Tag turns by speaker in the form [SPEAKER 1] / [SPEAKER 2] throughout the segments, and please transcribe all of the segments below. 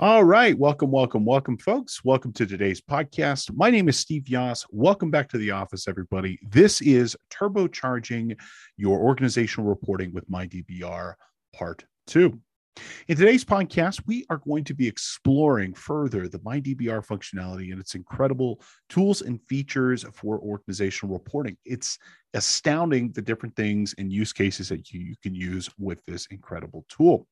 [SPEAKER 1] All right. Welcome, welcome, welcome, folks. Welcome to today's podcast. My name is Steve Yoss. Welcome back to the office, everybody. This is Turbocharging Your Organizational Reporting with MyDBR Part 2. In today's podcast, we are going to be exploring further the MyDBR functionality and its incredible tools and features for organizational reporting. It's astounding the different things and use cases that you, you can use with this incredible tool.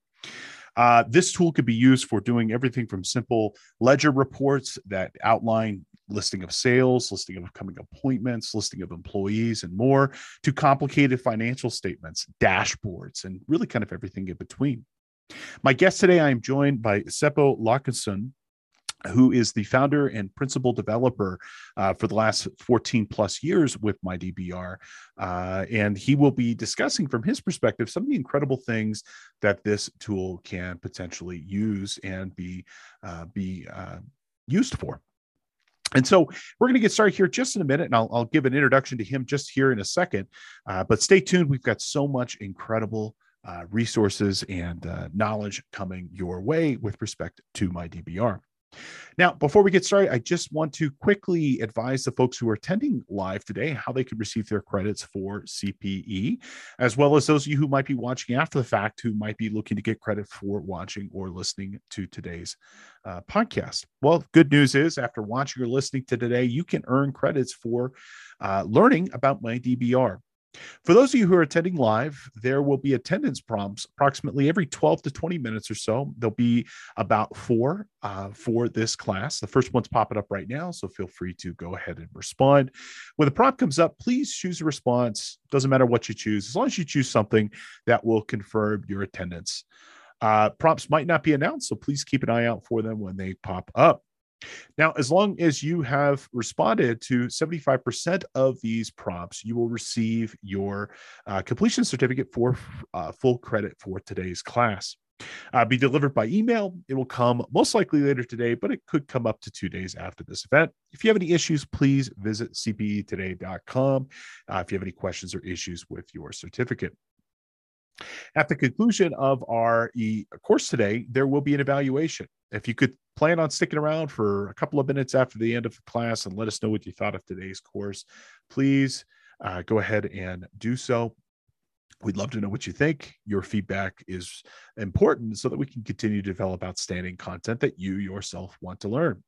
[SPEAKER 1] Uh, this tool could be used for doing everything from simple ledger reports that outline listing of sales, listing of upcoming appointments, listing of employees, and more, to complicated financial statements, dashboards, and really kind of everything in between. My guest today, I am joined by Seppo Laaksonen, who is the founder and principal developer uh, for the last 14 plus years with MyDBR. Uh, and he will be discussing from his perspective some of the incredible things that this tool can potentially use and be, uh, be uh, used for. And so we're going to get started here just in a minute, and I'll, I'll give an introduction to him just here in a second. Uh, but stay tuned. We've got so much incredible uh, resources and knowledge coming your way with respect to MyDBR. Now, before we get started, I just want to quickly advise the folks who are attending live today how they can receive their credits for CPE, as well as those of you who might be watching after the fact who might be looking to get credit for watching or listening to today's uh, podcast. Well, good news is after watching or listening to today, you can earn credits for uh, learning about MyDBR. For those of you who are attending live, there will be attendance prompts approximately every 12 to 20 minutes or so. There'll be about four uh, for this class. The first one's popping up right now, so feel free to go ahead and respond. When the prompt comes up, please choose a response. Doesn't matter what you choose, as long as you choose something that will confirm your attendance. Uh, prompts might not be announced, so please keep an eye out for them when they pop up. Now, as long as you have responded to 75% of these prompts, you will receive your uh, completion certificate for uh, full credit for today's class. Uh, be delivered by email. It will come most likely later today, but it could come up to two days after this event. If you have any issues, please visit cpetoday.com uh, if you have any questions or issues with your certificate. At the conclusion of our e- course today, there will be an evaluation. If you could plan on sticking around for a couple of minutes after the end of the class and let us know what you thought of today's course, please uh, go ahead and do so. We'd love to know what you think. Your feedback is important so that we can continue to develop outstanding content that you yourself want to learn.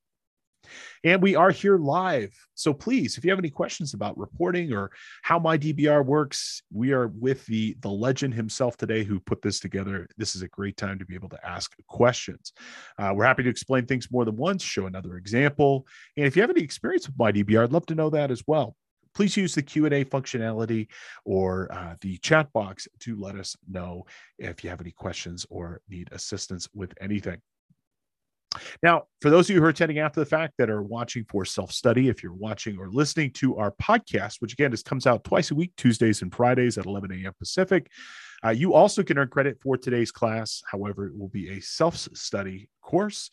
[SPEAKER 1] And we are here live. So please, if you have any questions about reporting or how my DBR works, we are with the, the legend himself today who put this together. This is a great time to be able to ask questions. Uh, we're happy to explain things more than once, show another example. And if you have any experience with my DBR, I'd love to know that as well please use the q&a functionality or uh, the chat box to let us know if you have any questions or need assistance with anything now, for those of you who are attending after the fact that are watching for self study, if you're watching or listening to our podcast, which again, this comes out twice a week, Tuesdays and Fridays at 11 a.m. Pacific, uh, you also can earn credit for today's class. However, it will be a self study course.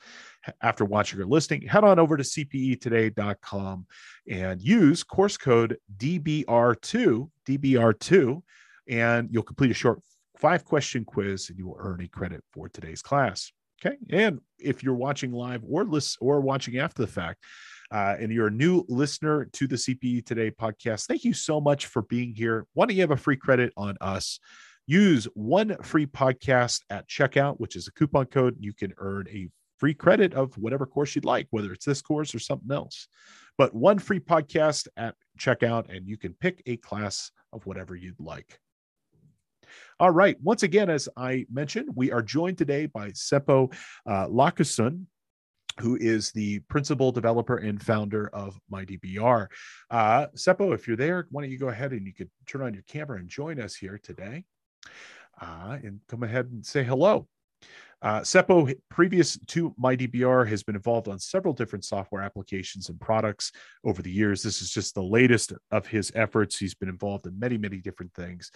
[SPEAKER 1] After watching or listening, head on over to cpetoday.com and use course code DBR2, DBR2, and you'll complete a short five question quiz and you will earn a credit for today's class. Okay. And if you're watching live or list or watching after the fact, uh, and you're a new listener to the CPE Today podcast, thank you so much for being here. Why don't you have a free credit on us? Use one free podcast at checkout, which is a coupon code. You can earn a free credit of whatever course you'd like, whether it's this course or something else. But one free podcast at checkout, and you can pick a class of whatever you'd like. All right. Once again, as I mentioned, we are joined today by Seppo uh, Laaksonen, who is the principal developer and founder of MyDBR. Uh, Seppo, if you're there, why don't you go ahead and you could turn on your camera and join us here today uh, and come ahead and say hello. Uh, Seppo, previous to MyDBR, has been involved on several different software applications and products over the years. This is just the latest of his efforts. He's been involved in many, many different things,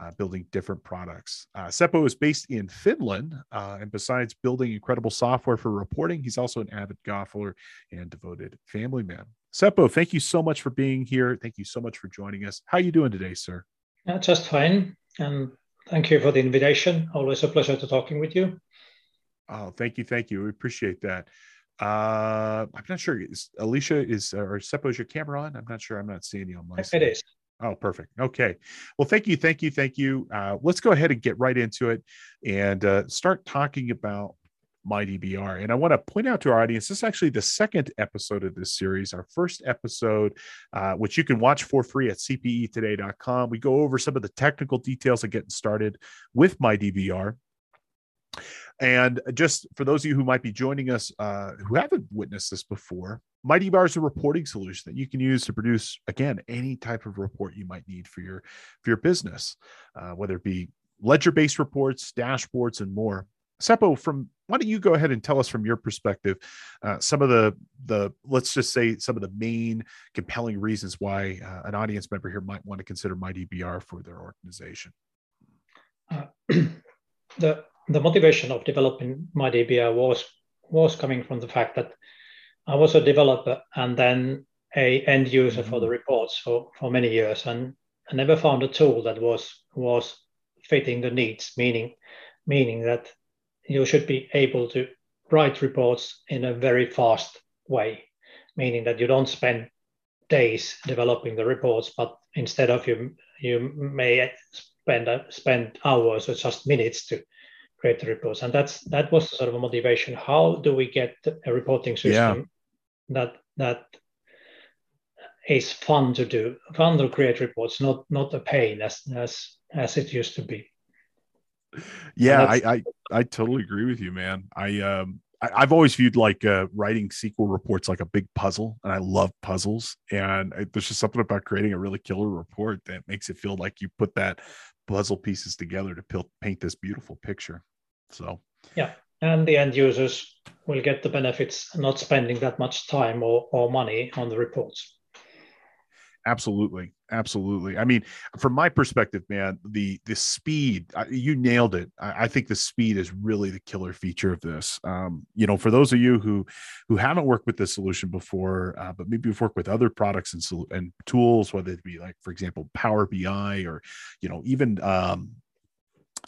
[SPEAKER 1] uh, building different products. Uh, Seppo is based in Finland, uh, and besides building incredible software for reporting, he's also an avid golfer and devoted family man. Seppo, thank you so much for being here. Thank you so much for joining us. How are you doing today, sir?
[SPEAKER 2] Uh, just fine. And thank you for the invitation. Always a pleasure to talking with you.
[SPEAKER 1] Oh, thank you, thank you. We appreciate that. Uh, I'm not sure. Is Alicia is or suppose your camera on? I'm not sure. I'm not seeing you on my. Screen.
[SPEAKER 2] It is.
[SPEAKER 1] Oh, perfect. Okay. Well, thank you, thank you, thank you. Uh, let's go ahead and get right into it and uh, start talking about my MyDBR. And I want to point out to our audience this is actually the second episode of this series, our first episode, uh, which you can watch for free at cpetoday.com. We go over some of the technical details of getting started with my MyDBR. And just for those of you who might be joining us uh, who haven't witnessed this before, MyDBR is a reporting solution that you can use to produce, again, any type of report you might need for your for your business, uh, whether it be ledger-based reports, dashboards, and more. Seppo, from why don't you go ahead and tell us from your perspective uh, some of the the let's just say some of the main compelling reasons why uh, an audience member here might want to consider MyDBR for their organization.
[SPEAKER 2] Uh, the the motivation of developing MyDBR was was coming from the fact that I was a developer and then a end user mm-hmm. for the reports for, for many years, and I never found a tool that was was fitting the needs. Meaning, meaning that you should be able to write reports in a very fast way, meaning that you don't spend days developing the reports, but instead of you you may spend spend hours or just minutes to create the reports. And that's that was sort of a motivation. How do we get a reporting system yeah. that that is fun to do, fun to create reports, not not a pain as as as it used to be.
[SPEAKER 1] Yeah, I, I I totally agree with you, man. I um I, have always viewed like uh, writing SQL reports like a big puzzle, and I love puzzles. And I, there's just something about creating a really killer report that makes it feel like you put that puzzle pieces together to paint this beautiful picture. So
[SPEAKER 2] yeah, and the end users will get the benefits not spending that much time or, or money on the reports
[SPEAKER 1] absolutely absolutely. I mean from my perspective man the the speed you nailed it. I, I, think the speed is really the killer feature of this. Um, you know for those of you who who haven't worked with this solution before uh, but maybe you've worked with other products and and tools whether it be like for example power bi or you know even um,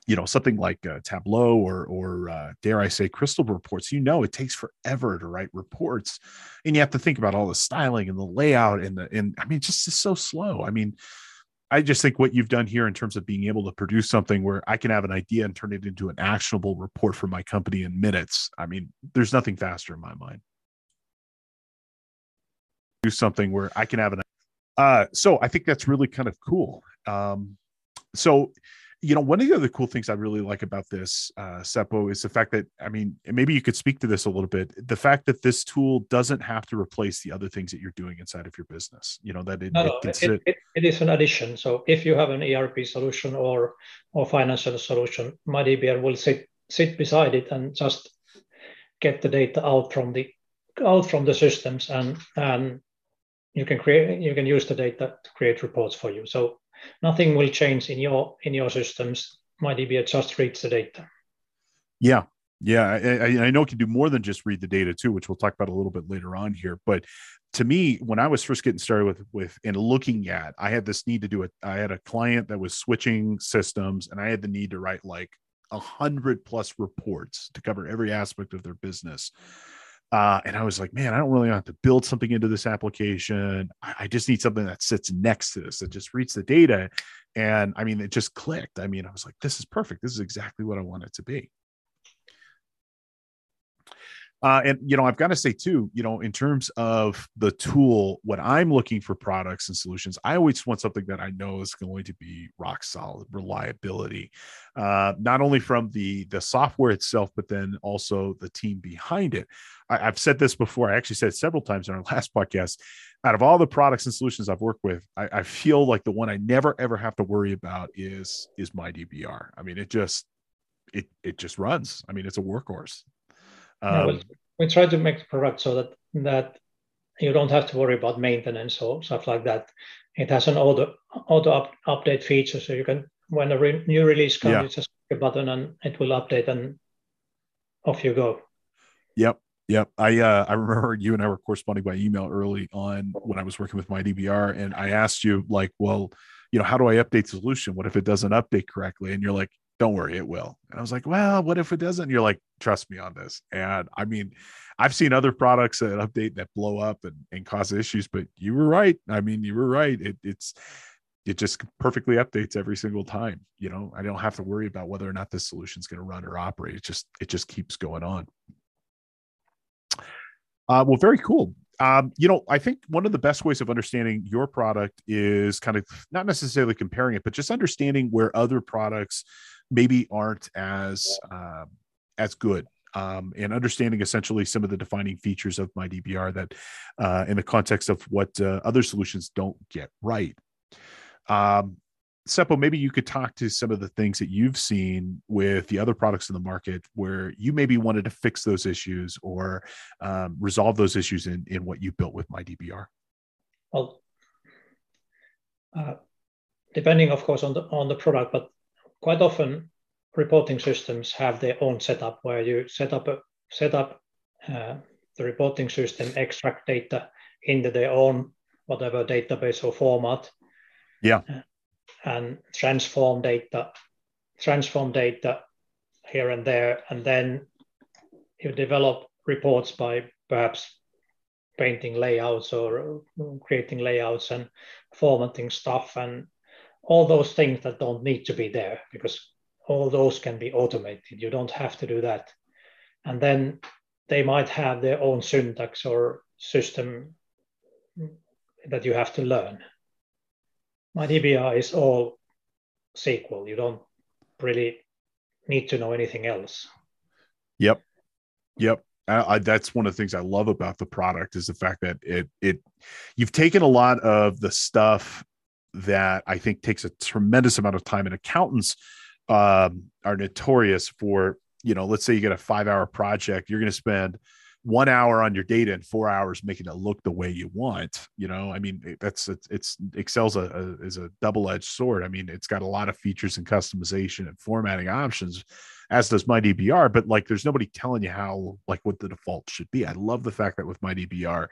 [SPEAKER 1] you know something like uh, tableau or or uh, dare i say crystal reports you know it takes forever to write reports and you have to think about all the styling and the layout and the and i mean just is so slow. I mean i just think what you've done here in terms of being able to produce something where i can have an idea and turn it into an actionable report for my company in minutes i mean there's nothing faster in my mind. Do something where i can have an uh so i think that's really kind of cool. Um so you know, one of the other cool things I really like about this, uh, Seppo, is the fact that, I mean, maybe you could speak to this a little bit. The fact that this tool doesn't have to replace the other things that you're doing inside of your business, you know, that it,
[SPEAKER 2] no, it, no, it, it, it is an addition. So if you have an ERP solution or, or financial solution, MyDBR will sit, sit beside it and just get the data out from the, out from the systems and, and you can create, you can use the data to create reports for you. So nothing will change in your in your systems. MyDB just reads the data.
[SPEAKER 1] Yeah, yeah, I, I, know it can do more than just read the data too, which we'll talk about a little bit later on here. But to me, when I was first getting started with with and looking at, I had this need to do it. I had a client that was switching systems, and I had the need to write like a hundred plus reports to cover every aspect of their business. Uh, and I was like, man, I don't really have to build something into this application. I, I, just need something that sits next to this that just reads the data. And I mean, it just clicked. I mean, I was like, this is perfect. This is exactly what I want it to be. Uh, and you know, I've got to say too, you know, in terms of the tool, when I'm looking for products and solutions, I always want something that I know is going to be rock solid reliability, uh, not only from the the software itself, but then also the team behind it. I, have said this before. I actually said several times in our last podcast. Out of all the products and solutions I've worked with, I, I feel like the one I never ever have to worry about is is my DBR. I mean, it just it it just runs. I mean, it's a workhorse.
[SPEAKER 2] Um, well, we try to make the product so that that you don't have to worry about maintenance or stuff like that. It has an auto auto up, update feature, so you can when a re, new release comes, yeah. you just click a button and it will update, and off you go.
[SPEAKER 1] Yep. Yep. I uh, I remember you and I were corresponding by email early on when I was working with my DBR, and I asked you like, well, you know, how do I update the solution? What if it doesn't update correctly? And you're like, Don't worry, it will. And I was like, well, what if it doesn't? And you're like, trust me on this. And I mean, I've seen other products that update that blow up and, and cause issues, but you were right. I mean, you were right. It, it's it just perfectly updates every single time. You know, I don't have to worry about whether or not this solution is going to run or operate. It just it just keeps going on. Uh, well, very cool. Um, you know, I think one of the best ways of understanding your product is kind of not necessarily comparing it, but just understanding where other products maybe aren't as uh, as good um, and understanding essentially some of the defining features of my DBR that, uh, in the context of what uh, other solutions don't get right. Um, Seppo, maybe you could talk to some of the things that you've seen with the other products in the market where you maybe wanted to fix those issues or um, resolve those issues in, in what you built with MyDBR.
[SPEAKER 2] Well, uh, depending, of course, on the on the product, but quite often reporting systems have their own setup where you set up a set up uh, the reporting system, extract data into their own whatever database or format.
[SPEAKER 1] Yeah.
[SPEAKER 2] And transform data, transform data here and there, and then you develop reports by perhaps painting layouts or creating layouts and formatting stuff and all those things that don't need to be there because all those can be automated. You don't have to do that. And then they might have their own syntax or system that you have to learn. My MyDBR is all SQL. You don't really need to know anything else.
[SPEAKER 1] Yep. Yep. I, I, that's one of the things I love about the product is the fact that it it you've taken a lot of the stuff that I think takes a tremendous amount of time and accountants um, are notorious for you know let's say you get a five hour project you're going to spend one hour on your data and four hours making it look the way you want you know i mean that's it's, it's excel's a, a is a double-edged sword i mean it's got a lot of features and customization and formatting options as does MyDBR, but like there's nobody telling you how like what the default should be. I love the fact that with MyDBR,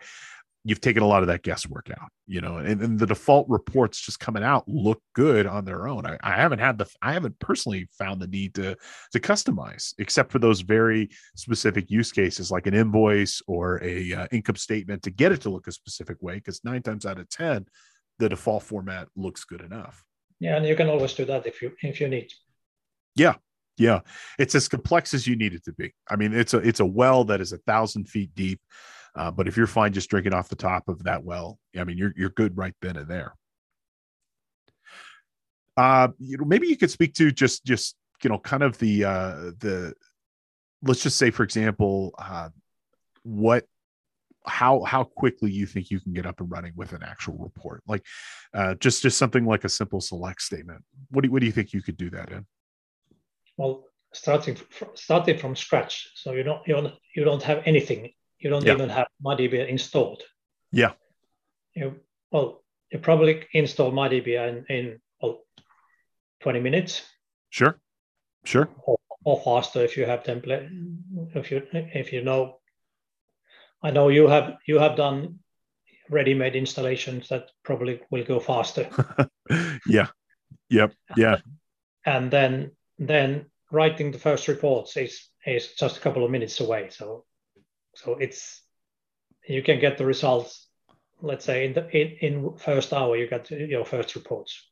[SPEAKER 1] you've taken a lot of that guesswork out, you know, and, and, the default reports just coming out look good on their own. I, I, haven't had the, I haven't personally found the need to to customize, except for those very specific use cases like an invoice or a uh, income statement to get it to look a specific way. Because nine times out of ten, the default format looks good enough.
[SPEAKER 2] Yeah, and you can always do that if you if you need.
[SPEAKER 1] Yeah, yeah, it's as complex as you need it to be. I mean, it's a it's a well that is a thousand feet deep uh, but if you're fine just drinking off the top of that well, I mean, you're you're good right then and there. Uh, you know, maybe you could speak to just just you know, kind of the uh, the let's just say, for example, uh, what how how quickly you think you can get up and running with an actual report. Like uh, just just something like a simple select statement. What do you, what do you think you could do that in?
[SPEAKER 2] Well starting from, starting from scratch. So you don't you don't you don't have anything you don't
[SPEAKER 1] yeah.
[SPEAKER 2] even have MyDB installed.
[SPEAKER 1] Yeah.
[SPEAKER 2] You well, you probably install MyDB in, in well, 20 minutes.
[SPEAKER 1] Sure. Sure.
[SPEAKER 2] Or, or faster if you have template. If you if you know, I know you have you have done ready-made installations that probably will go faster.
[SPEAKER 1] yeah. Yep. Yeah.
[SPEAKER 2] And then then writing the first reports is is just a couple of minutes away. So so it's you can get the results. Let's say in the in, in first hour you get your first reports.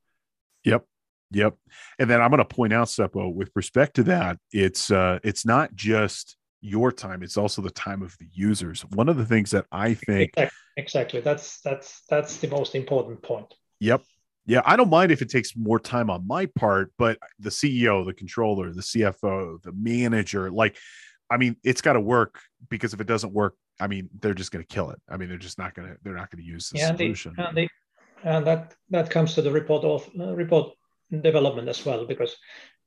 [SPEAKER 1] Yep. Yep. And then I'm going to point out, Seppo, with respect to that, it's uh, it's not just your time; it's also the time of the users. One of the things that I think
[SPEAKER 2] exactly, exactly. that's that's that's the most important point.
[SPEAKER 1] Yep. Yeah, I don't mind if it takes more time on my part, but the CEO, the controller, the CFO, the manager, like I mean, it's got to work because if it doesn't work, I mean, they're just going to kill it. I mean, they're just not going to they're not going to use the
[SPEAKER 2] yeah,
[SPEAKER 1] solution.
[SPEAKER 2] And, the, and that that comes to the report of uh, report development as well, because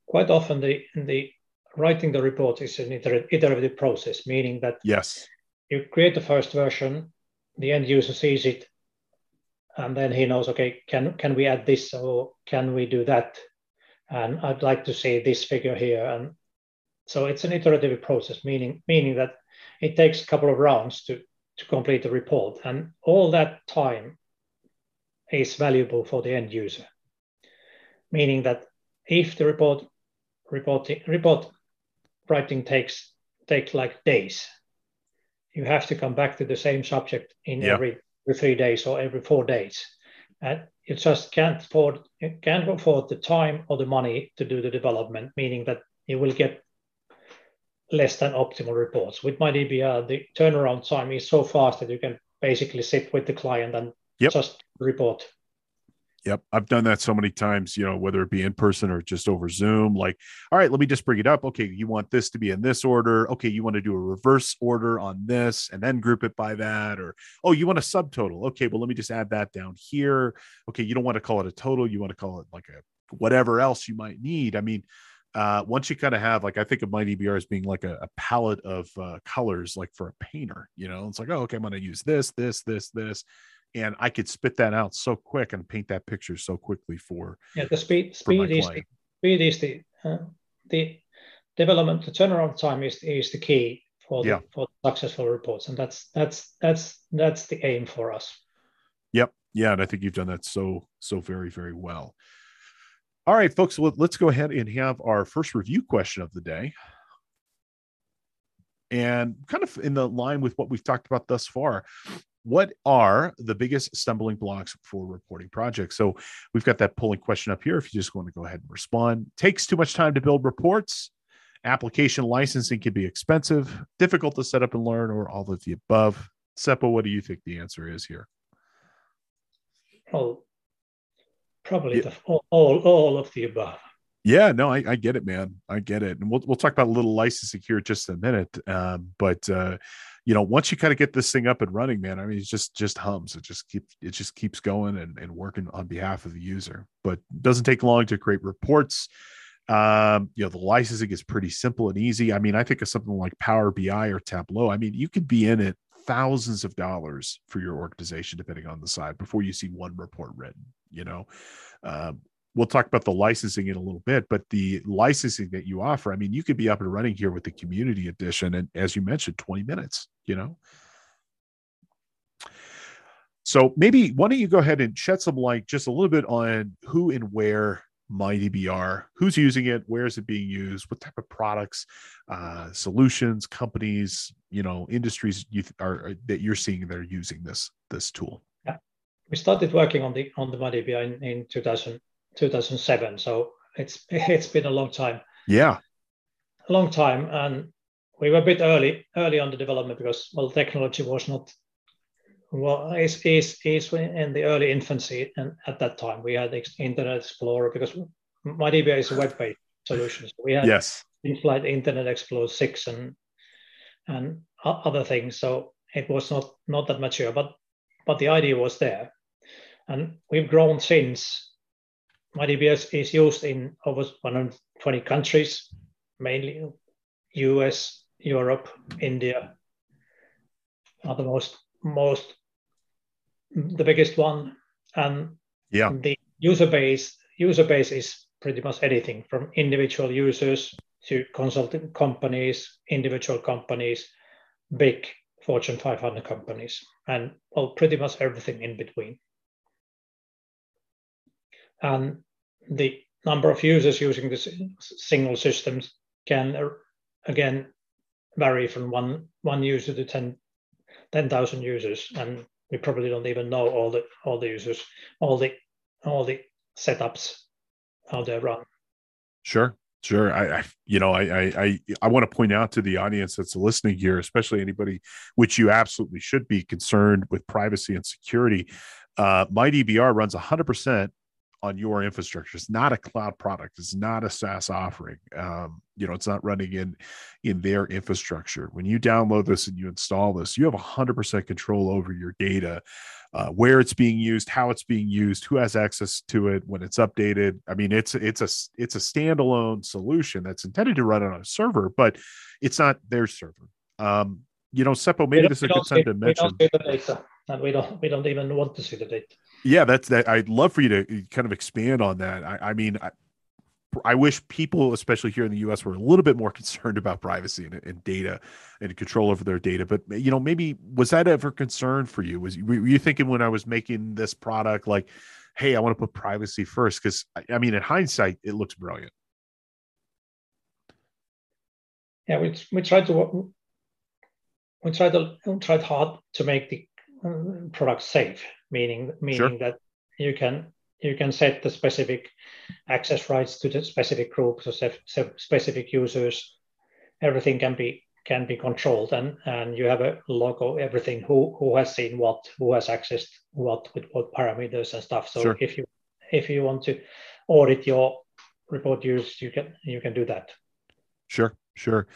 [SPEAKER 2] quite often the the writing the report is an iterative process, meaning that
[SPEAKER 1] yes,
[SPEAKER 2] you create the first version, the end user sees it, and then he knows, okay, can can we add this or can we do that? And I'd like to see this figure here, and so it's an iterative process, meaning meaning that it takes a couple of rounds to, to complete the report. And all that time is valuable for the end user. Meaning that if the report reporting report writing takes takes like days. You have to come back to the same subject in yeah. every, every three days or every four days, and you just can't afford can't afford the time or the money to do the development. Meaning that you will get less than optimal reports. With my MyDBR, the turnaround time is so fast that you can basically sit with the client and yep. just report
[SPEAKER 1] Yep. I've done that so many times, you know, whether it be in person or just over Zoom. Like, all right, let me just bring it up. Okay, you want this to be in this order. Okay, you want to do a reverse order on this and then group it by that. Or, oh, you want a subtotal. Okay, well, let me just add that down here. Okay, you don't want to call it a total. You want to call it like a whatever else you might need. I mean, uh, once you kind of have like I think of MyDBR as being like a, a palette of uh, colors, like for a painter, you know, it's like, oh, okay, I'm going to use this, this, this, this and I could spit that out so quick and paint that picture so quickly for
[SPEAKER 2] yeah the speed speed is the, speed is the uh, the development the turnaround time is is the key for the, yeah. for successful reports and that's that's that's that's the aim for us.
[SPEAKER 1] Yep. Yeah and I think you've done that so so very very well all right folks let's go ahead and have our first review question of the day and kind of in the line with what we've talked about thus far what are the biggest stumbling blocks for reporting projects? So we've got that polling question up here. If you just want to go ahead and respond, takes too much time to build reports. Application licensing can be expensive, difficult to set up and learn, or all of the above. Seppo, what do you think the answer is here?
[SPEAKER 2] Well, probably yeah. the, all, all, all of the above.
[SPEAKER 1] Yeah, no, I, I, get it, man. I get it, and we'll we'll talk about a little licensing here in just a minute. Um, but uh, you know, once you kind of get this thing up and running, man, I mean, it's just just hums. It just keeps it just keeps going and, and working on behalf of the user. But doesn't take long to create reports. Um, you know, the licensing is pretty simple and easy. I mean, I think of something like Power BI or Tableau. I mean, you could be in it thousands of dollars for your organization, depending on the side, before you see one report written. You know, um, we'll talk about the licensing in a little bit, but the licensing that you offer, I mean, you could be up and running here with the community edition. And as you mentioned, 20 minutes, you know? So maybe why don't you go ahead and shed some light just a little bit on who and where MyDBR, who's using it, where is it being used, what type of products, uh, solutions, companies, you know, industries you th- are that you're seeing that are using this this tool.
[SPEAKER 2] We started working on the on the MyDBR in, in 2000 2007. So it's it's been a long time.
[SPEAKER 1] Yeah,
[SPEAKER 2] a long time, and we were a bit early early on the development because well, technology was not well is is is in the early infancy, and at that time we had Internet Explorer because MyDBR is a web-based solution. So we had
[SPEAKER 1] yes.
[SPEAKER 2] in-flight Internet Explorer six and and other things. So it was not not that mature, but but the idea was there, and we've grown since. MyDBR is used in over 120 countries, mainly US, Europe, India. Are the most most the biggest one, and
[SPEAKER 1] yeah,
[SPEAKER 2] the user base user base is pretty much anything from individual users to consulting companies, individual companies, big Fortune 500 companies, and well, pretty much everything in between and the number of users using this single systems can again vary from one one user to 10 10,000 users and we probably don't even know all the all the users all the all the setups how they run.
[SPEAKER 1] Sure sure. I, I you know I, I i want to point out to the audience that's listening here especially anybody which you absolutely should be concerned with privacy and security uh, MyDBR runs 100% on your infrastructure. It's not a cloud product. It's not a SaaS offering. Um, you know, it's not running in in their infrastructure. When you download this and you install this, you have 100% control over your data, uh, where it's being used, how it's being used, who has access to it, when it's updated. I mean, it's it's a it's a standalone solution that's intended to run on a server, but it's not their server. Um, you know, Seppo, maybe this is a good time to mention.
[SPEAKER 2] We don't see the data, and we don't we don't even want to see the data
[SPEAKER 1] yeah that's that i'd love for you to kind of expand on that. I, I mean I, I, wish people especially here in the us were a little bit more concerned about privacy and, and, data and control over their data. But you know maybe was that ever concern for you? Was were you thinking when i was making this product like hey i want to put privacy first because I, I mean in hindsight it looks brilliant.
[SPEAKER 2] Yeah, we we try to we tried to we tried hard to make the uh, product safe, meaning meaning sure. that you can you can set the specific access rights to the specific groups or specific users. Everything can be can be controlled and and you have a log of everything who who has seen what who has accessed what with what parameters and stuff so sure. if you if you want to audit your report use you can you can do that
[SPEAKER 1] sure sure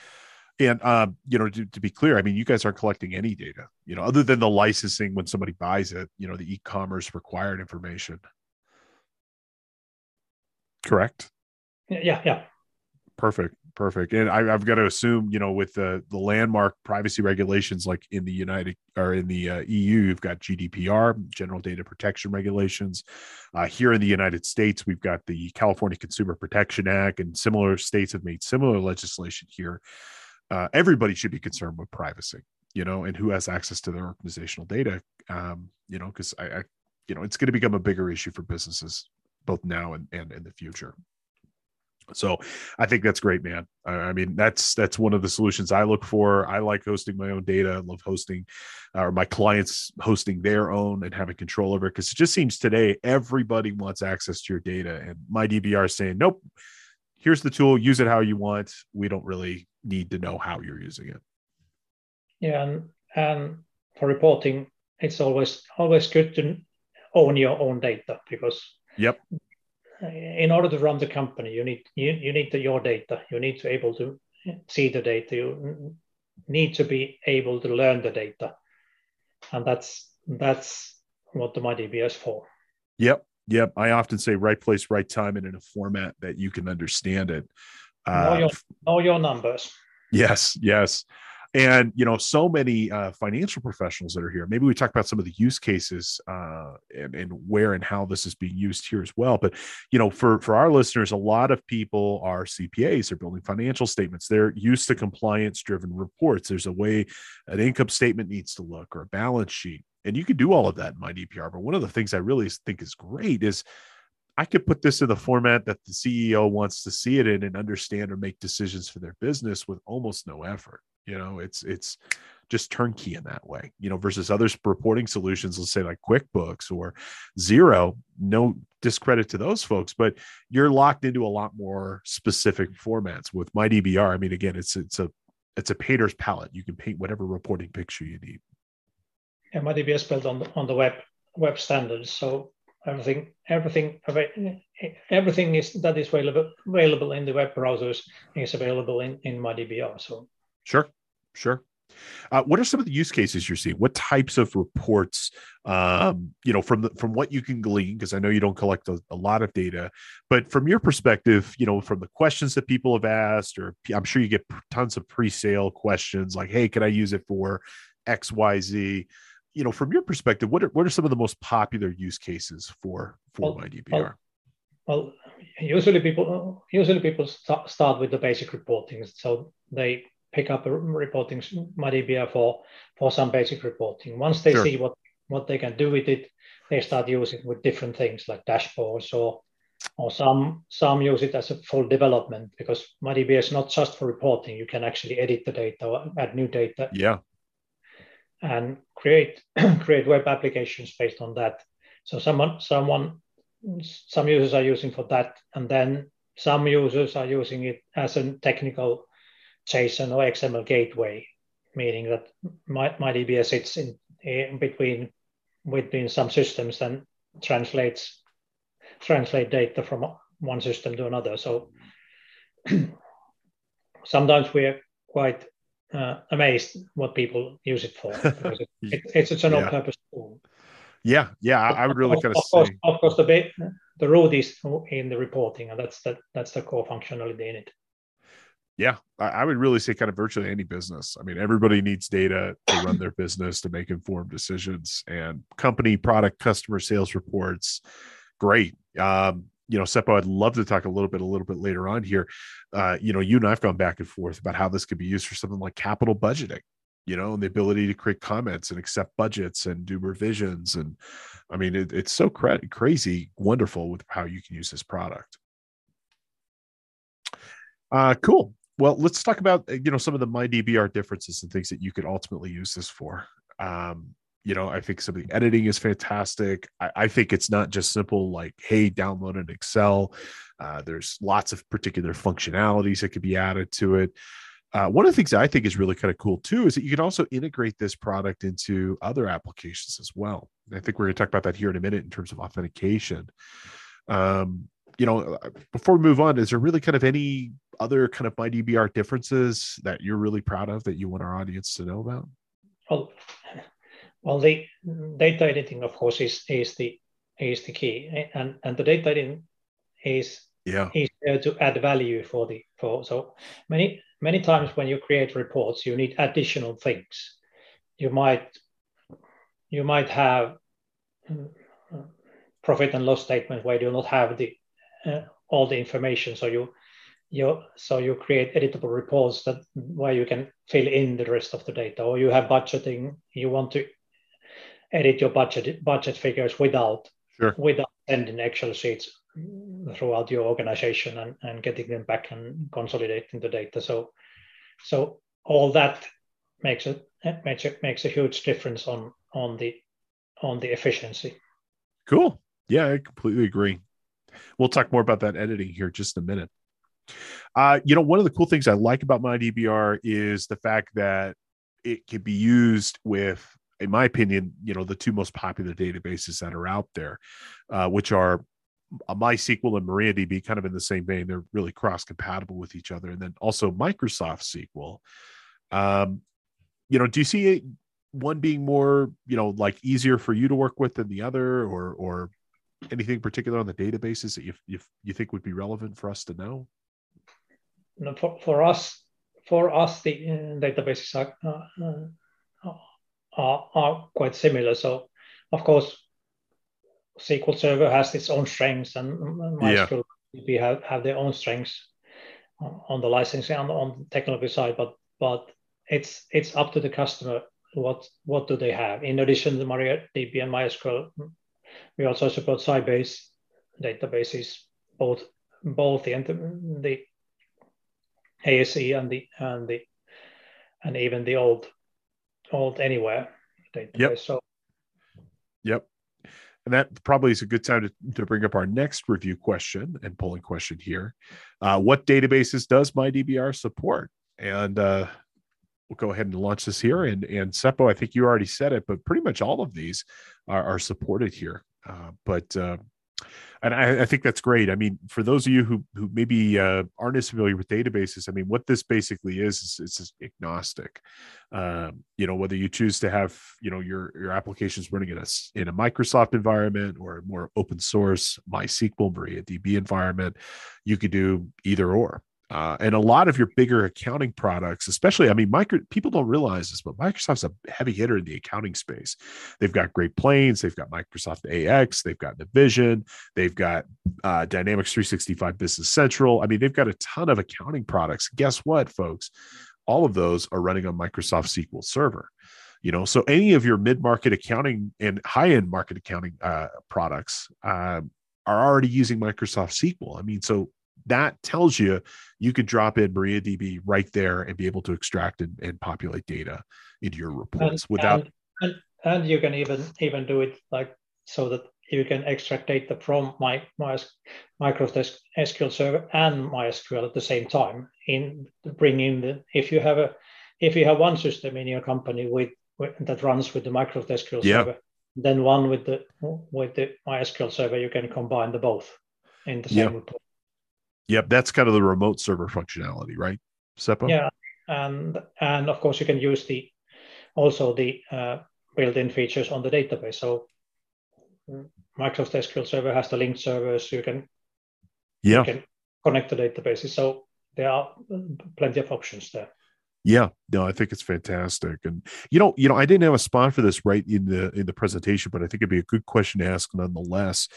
[SPEAKER 1] and um, you know to, to, be clear i mean you guys aren't collecting any data you know other than the licensing when somebody buys it you know the e-commerce required information. Correct?
[SPEAKER 2] Yeah yeah
[SPEAKER 1] perfect perfect. And I, have got to assume you know with the the landmark privacy regulations like in the united or in the uh, eu you've got gdpr general data protection regulations. Uh, here in the united states we've got the california consumer protection act and similar states have made similar legislation here uh, everybody should be concerned with privacy you know and who has access to their organizational data um, you know because I, I you know it's going to become a bigger issue for businesses both now and, and in the future so I think that's great, man. I mean, that's that's one of the solutions I look for. I like hosting my own data. I love hosting, or my clients hosting their own and having control over it. Because it just seems today everybody wants access to your data, and my DBR is saying, nope. Here's the tool. Use it how you want. We don't really need to know how you're using it.
[SPEAKER 2] Yeah, and, and for reporting, it's always always good to own your own data because
[SPEAKER 1] yep
[SPEAKER 2] in order to run the company, you need you, you need the, your data. You need to able to see the data. You need to be able to learn the data, and that's that's what the MyDB is for.
[SPEAKER 1] Yep, yep. I often say right place, right time, and in a format that you can understand it.
[SPEAKER 2] Uh, know, your, know your numbers.
[SPEAKER 1] Yes, yes. And you know so many uh, financial professionals that are here. Maybe we talk about some of the use cases uh, and, and where and how this is being used here as well. But you know for for our listeners a lot of people are cpas they're building financial statements. They're used to compliance driven reports. There's a way an income statement needs to look or a balance sheet. And you can do all of that in my DBR but one of the things i really think is great is I could put this in the format that the CEO wants to see it in and understand or make decisions for their business with almost no effort you know it's it's just turnkey in that way you know versus other reporting solutions let's say like quickbooks or Xero. no discredit to those folks but you're locked into a lot more specific formats with my DBR. i mean again it's it's a it's a painter's palette you can paint whatever reporting picture you need
[SPEAKER 2] yeah MyDBR is built on the, on the web web standards so everything everything everything is that is available available in the web browsers is available in in MyDBR so
[SPEAKER 1] Sure, sure. Uh, what are some of the use cases you're seeing? What types of reports, um, you know, from the, from what you can glean? Because I know you don't collect a, a, lot of data, but from your perspective, you know, from the questions that people have asked, or I'm sure you get tons of pre-sale questions like, "Hey, can I use it for X, Y, Z?" You know, from your perspective, what are what are some of the most popular use cases for for well, MyDBR?
[SPEAKER 2] Well, well, usually people usually people start, start with the basic reporting, so they pick up a reporting MyDBR for for some basic reporting. Once they sure. see what what they can do with it, they start using it with different things like dashboards or or some some use it as a full development because MyDBR is not just for reporting. You can actually edit the data, or add new data.
[SPEAKER 1] Yeah.
[SPEAKER 2] And create create web applications based on that. So someone someone some users are using for that, and then some users are using it as a technical JSON or XML gateway, meaning that my, my DBR sits in, in between between some systems and translates translate data from one system to another. So sometimes we are quite uh, amazed what people use it for because it, it, it's a general yeah. purpose tool.
[SPEAKER 1] Yeah, yeah, I, I would really kind of,
[SPEAKER 2] of say. Course, of course, the the root is in the reporting, and that's the that's the core functionality in it
[SPEAKER 1] yeah, I, would really say kind of virtually any business. I mean, everybody needs data to run their business to make informed decisions and company, product, customer sales reports. Great. Um, you know, Seppo, I'd love to talk a little bit, a little bit later on here. Uh, you know, you and I've gone back and forth about how this could be used for something like capital budgeting, you know, and the ability to create comments and accept budgets and do revisions. And I mean, it, it's so cra- crazy, wonderful with how you can use this product. Uh, cool. well, let's talk about you know some of the MyDBR differences and things that you could ultimately use this for. Um, you know, I think some of the editing is fantastic. I, I think it's not just simple like, hey, download an Excel. Uh, there's lots of particular functionalities that could be added to it. Uh, one of the things I think is really kind of cool too is that you can also integrate this product into other applications as well. And I think we're going to talk about that here in a minute in terms of authentication. Um, you know, uh, before we move on, is there really kind of any other kind of MyDBR differences that you're really proud of that you want our audience to know about?
[SPEAKER 2] Well, well, the data editing, of course, is is the is the key, and and the data editing is
[SPEAKER 1] yeah
[SPEAKER 2] is there to add value for the for so many many times when you create reports, you need additional things. You might you might have uh, profit and loss statement where you do not have the uh, all the information, so you you so you create editable reports that where you can fill in the rest of the data, or you have budgeting. You want to edit your budget budget figures without
[SPEAKER 1] sure.
[SPEAKER 2] without sending Excel sheets throughout your organization and, and getting them back and consolidating the data. So so all that makes it makes it makes a huge difference on on the on the efficiency.
[SPEAKER 1] Cool. Yeah, I completely agree. We'll talk more about that editing here just a minute. Uh, you know, one of the cool things I like about my DBR is the fact that it can be used with in my opinion, you know, the two most popular databases that are out there, uh, which are MySQL and MariaDB, kind of in the same vein. They're really cross compatible with each other. And then also Microsoft SQL. Um, you know, do you see one being more, you know, like easier for you to work with than the other, or or anything particular on the databases that you you, you think would be relevant for us to know?
[SPEAKER 2] No, for, for us, for us, the uh, databases are uh, uh are, are quite similar. So, of course, SQL Server has its own strengths, and MySQL yeah. have, have their own strengths on the licensing and on the technology side. But but it's it's up to the customer what what do they have. In addition to MariaDB and MySQL, we also support Sybase databases, both both the the ASE and the and the and even the old old anywhere. Yep. So,
[SPEAKER 1] yep. And that probably is a good time to, to bring up our next review question and polling question here. Uh, what databases does MyDBR support? And uh, we'll go ahead and launch this here. And, and Seppo, I think you already said it, but pretty much all of these are, are supported here. Uh, but uh, and I, I, think that's great. I mean, for those of you who who maybe uh, aren't as familiar with databases, I mean, what this basically is is it's agnostic. Um, you know, whether you choose to have you know your your applications running in a in a Microsoft environment or a more open source MySQL MariaDB environment, you could do either or. Uh, and a lot of your bigger accounting products, especially, I mean, micro, people don't realize this, but Microsoft's a heavy hitter in the accounting space. They've got Great Plains, they've got Microsoft AX, they've got Navision, they've got uh, Dynamics 365 Business Central. I mean, they've got a ton of accounting products. Guess what, folks? All of those are running on Microsoft SQL Server you know so any of your mid-market accounting and high-end market accounting uh, products uh, are already using microsoft sql i mean so that tells you you could drop in MyDBR right there and be able to extract and, and populate data into your reports
[SPEAKER 2] and,
[SPEAKER 1] without.
[SPEAKER 2] And, and, you can even even do it like so that you can extract data from my, my Microsoft SQL Server and MySQL at the same time. In bringing the if you have a if you have one system in your company with, with that runs with the Microsoft SQL
[SPEAKER 1] yep.
[SPEAKER 2] Server, then one with the with the MySQL Server, you can combine the both in the same yep. report.
[SPEAKER 1] Yep, that's kind of the remote server functionality, right? Seppo?
[SPEAKER 2] Yeah, and and of course you can use the also the uh, built-in features on the database. So Microsoft SQL Server has the linked servers. You can
[SPEAKER 1] yeah
[SPEAKER 2] you can connect the databases. So there are plenty of options there.
[SPEAKER 1] Yeah, no, I think it's fantastic, and you know, you know, I didn't have a spot for this right in the in the presentation, but I think it'd be a good question to ask nonetheless.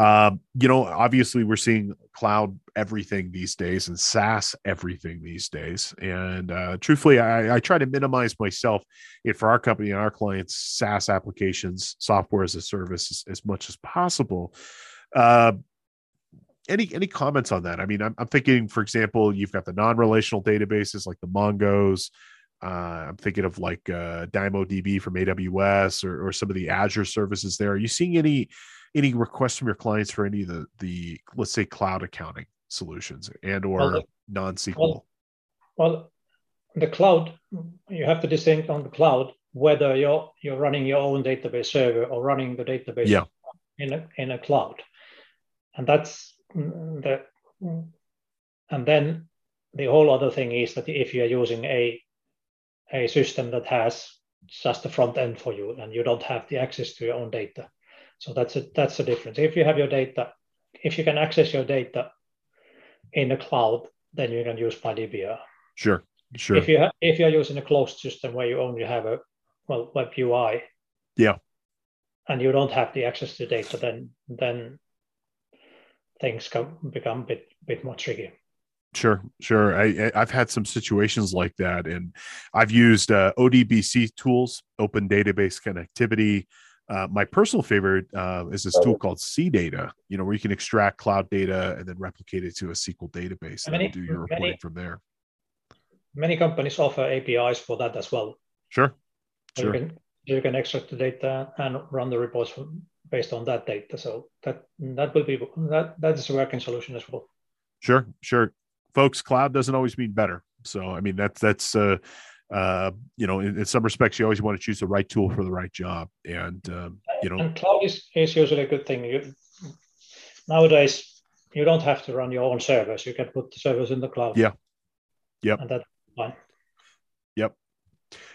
[SPEAKER 1] Um, you know, obviously we're seeing cloud everything these days and SaaS everything these days. And uh, truthfully, I, I, try to minimize myself it for our company and our clients SaaS applications, software as a service, as, as much as possible. Uh, any any comments on that? I mean, I'm, I'm thinking, for example, you've got the non-relational databases like the Mongos. Uh, I'm thinking of like uh, DynamoDB from AWS or, or some of the Azure services. There, are you seeing any any requests from your clients for any of the the let's say cloud accounting solutions and or well, non-SQL?
[SPEAKER 2] Well, well, the cloud you have to distinct on the cloud whether you're you're running your own database server or running the database
[SPEAKER 1] yeah.
[SPEAKER 2] in a in a cloud, and that's the and then the whole other thing is that if you're using a a system that has just the front end for you and you don't have the access to your own data so that's a that's a difference if you have your data if you can access your data in the cloud then you can use MyDBR.
[SPEAKER 1] Sure, sure.
[SPEAKER 2] If you ha- if you're using a closed system where you only have a well web UI,
[SPEAKER 1] yeah,
[SPEAKER 2] and you don't have the access to data, then then things come become a bit bit more tricky.
[SPEAKER 1] Sure, sure. I, I've had some situations like that, and I've used uh, ODBC tools, Open Database Connectivity. Uh, my personal favorite uh, is this tool called CData, you know, where you can extract cloud data and then replicate it to a SQL database and many, do your reporting many, from there.
[SPEAKER 2] Many companies offer APIs for that as well.
[SPEAKER 1] Sure.
[SPEAKER 2] So sure. You can you can extract the data and run the reports from, based on that data. So that that will be that that is a working solution as well.
[SPEAKER 1] Sure, sure, folks. Cloud doesn't always mean better. So I mean that's that's uh, uh, you know, in, in, some respects, you always want to choose the right tool for the right job. And, um, you know,
[SPEAKER 2] and cloud is, is usually a good thing. You, nowadays, you don't have to run your own servers. You can put the servers in the cloud.
[SPEAKER 1] Yeah. Yep.
[SPEAKER 2] And that's fine.
[SPEAKER 1] Yep.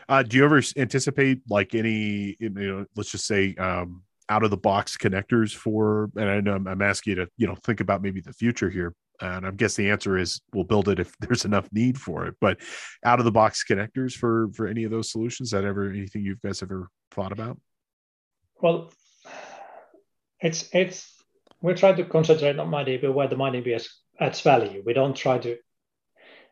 [SPEAKER 1] Uh, do you ever anticipate like any, you know, let's just say, um, out of the box connectors for, and I know I'm, I'm asking you to, you know, think about maybe the future here, and I guess the answer is we'll build it if there's enough need for it. But out of the box connectors for for any of those solutions, that ever anything you guys ever thought about?
[SPEAKER 2] Well, it's it's we try to concentrate on MyDB where the MyDB adds value. We don't try to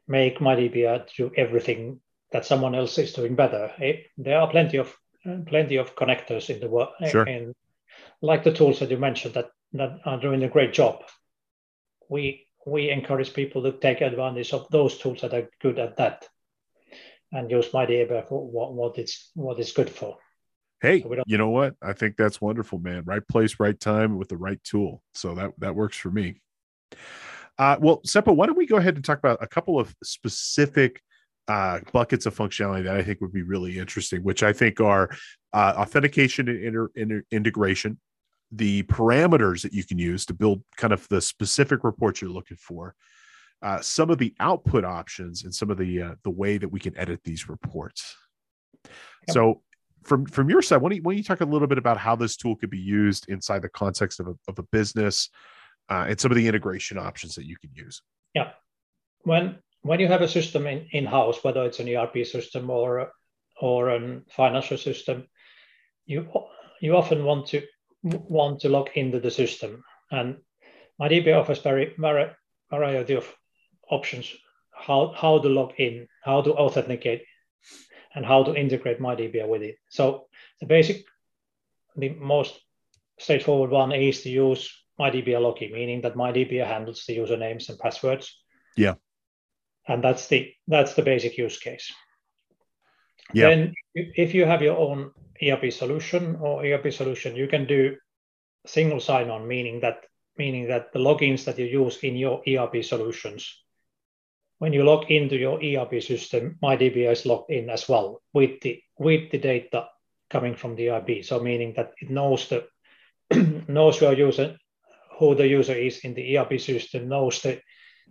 [SPEAKER 2] make MyDB do everything that someone else is doing better. It, there are plenty of plenty of connectors in the world,
[SPEAKER 1] sure.
[SPEAKER 2] and like the tools that you mentioned that that are doing a great job. We we encourage people to take advantage of those tools that are good at that and use my MyDB for what, what it's what it's good for.
[SPEAKER 1] Hey, so you know what? I think that's wonderful, man. Right place, right time with the right tool. So that that works for me. Uh, well, Seppo, why don't we go ahead and talk about a couple of specific uh, buckets of functionality that I think would be really interesting, which I think are uh, authentication and inter- inter- integration, the parameters that you can use to build kind of the specific reports you're looking for, uh, some of the output options, and some of the uh, the way that we can edit these reports. Yep. So, from from your side, why don't, you, why don't you talk a little bit about how this tool could be used inside the context of a, of a business uh, and some of the integration options that you can use?
[SPEAKER 2] Yeah, when when you have a system in in house, whether it's an ERP system or or a financial system, you you often want to want to log into the system. And MyDB offers very, variety of options how, how to log in, how to authenticate, and how to integrate MyDB with it. So the basic, the most straightforward one is to use MyDB login, meaning that MyDB handles the usernames and passwords.
[SPEAKER 1] Yeah.
[SPEAKER 2] And that's the that's the basic use case.
[SPEAKER 1] Yeah.
[SPEAKER 2] Then if you have your own ERP solution or ERP solution, you can do single sign-on, meaning that meaning that the logins that you use in your ERP solutions, when you log into your ERP system, my MyDB is logged in as well with the with the data coming from the ERP. So meaning that it knows the knows your user, who the user is in the ERP system, knows the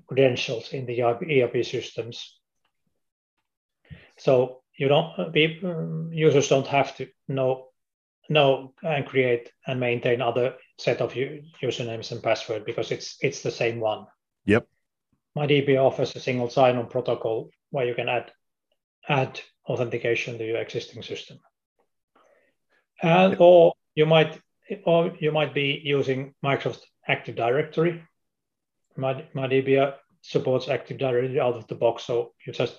[SPEAKER 2] credentials in the ERP systems. So you don't uh, um, users don't have to know know and create and maintain other set of usernames and password because it's it's the same one.
[SPEAKER 1] Yep.
[SPEAKER 2] MyDB offers a single sign-on protocol where you can add add authentication to your existing system. And yep. or you might or you might be using Microsoft Active Directory. My, MyDB uh, supports Active Directory out of the box, so you just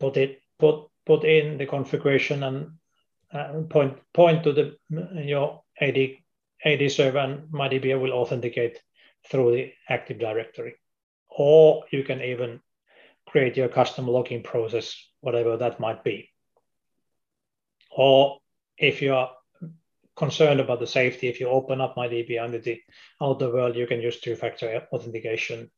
[SPEAKER 2] put it put put in the configuration and uh, point point to the your AD AD server and MyDB will authenticate through the Active Directory. Or you can even create your custom login process, whatever that might be. Or if you are concerned about the safety, if you open up MyDB under the outer world, you can use two-factor authentication.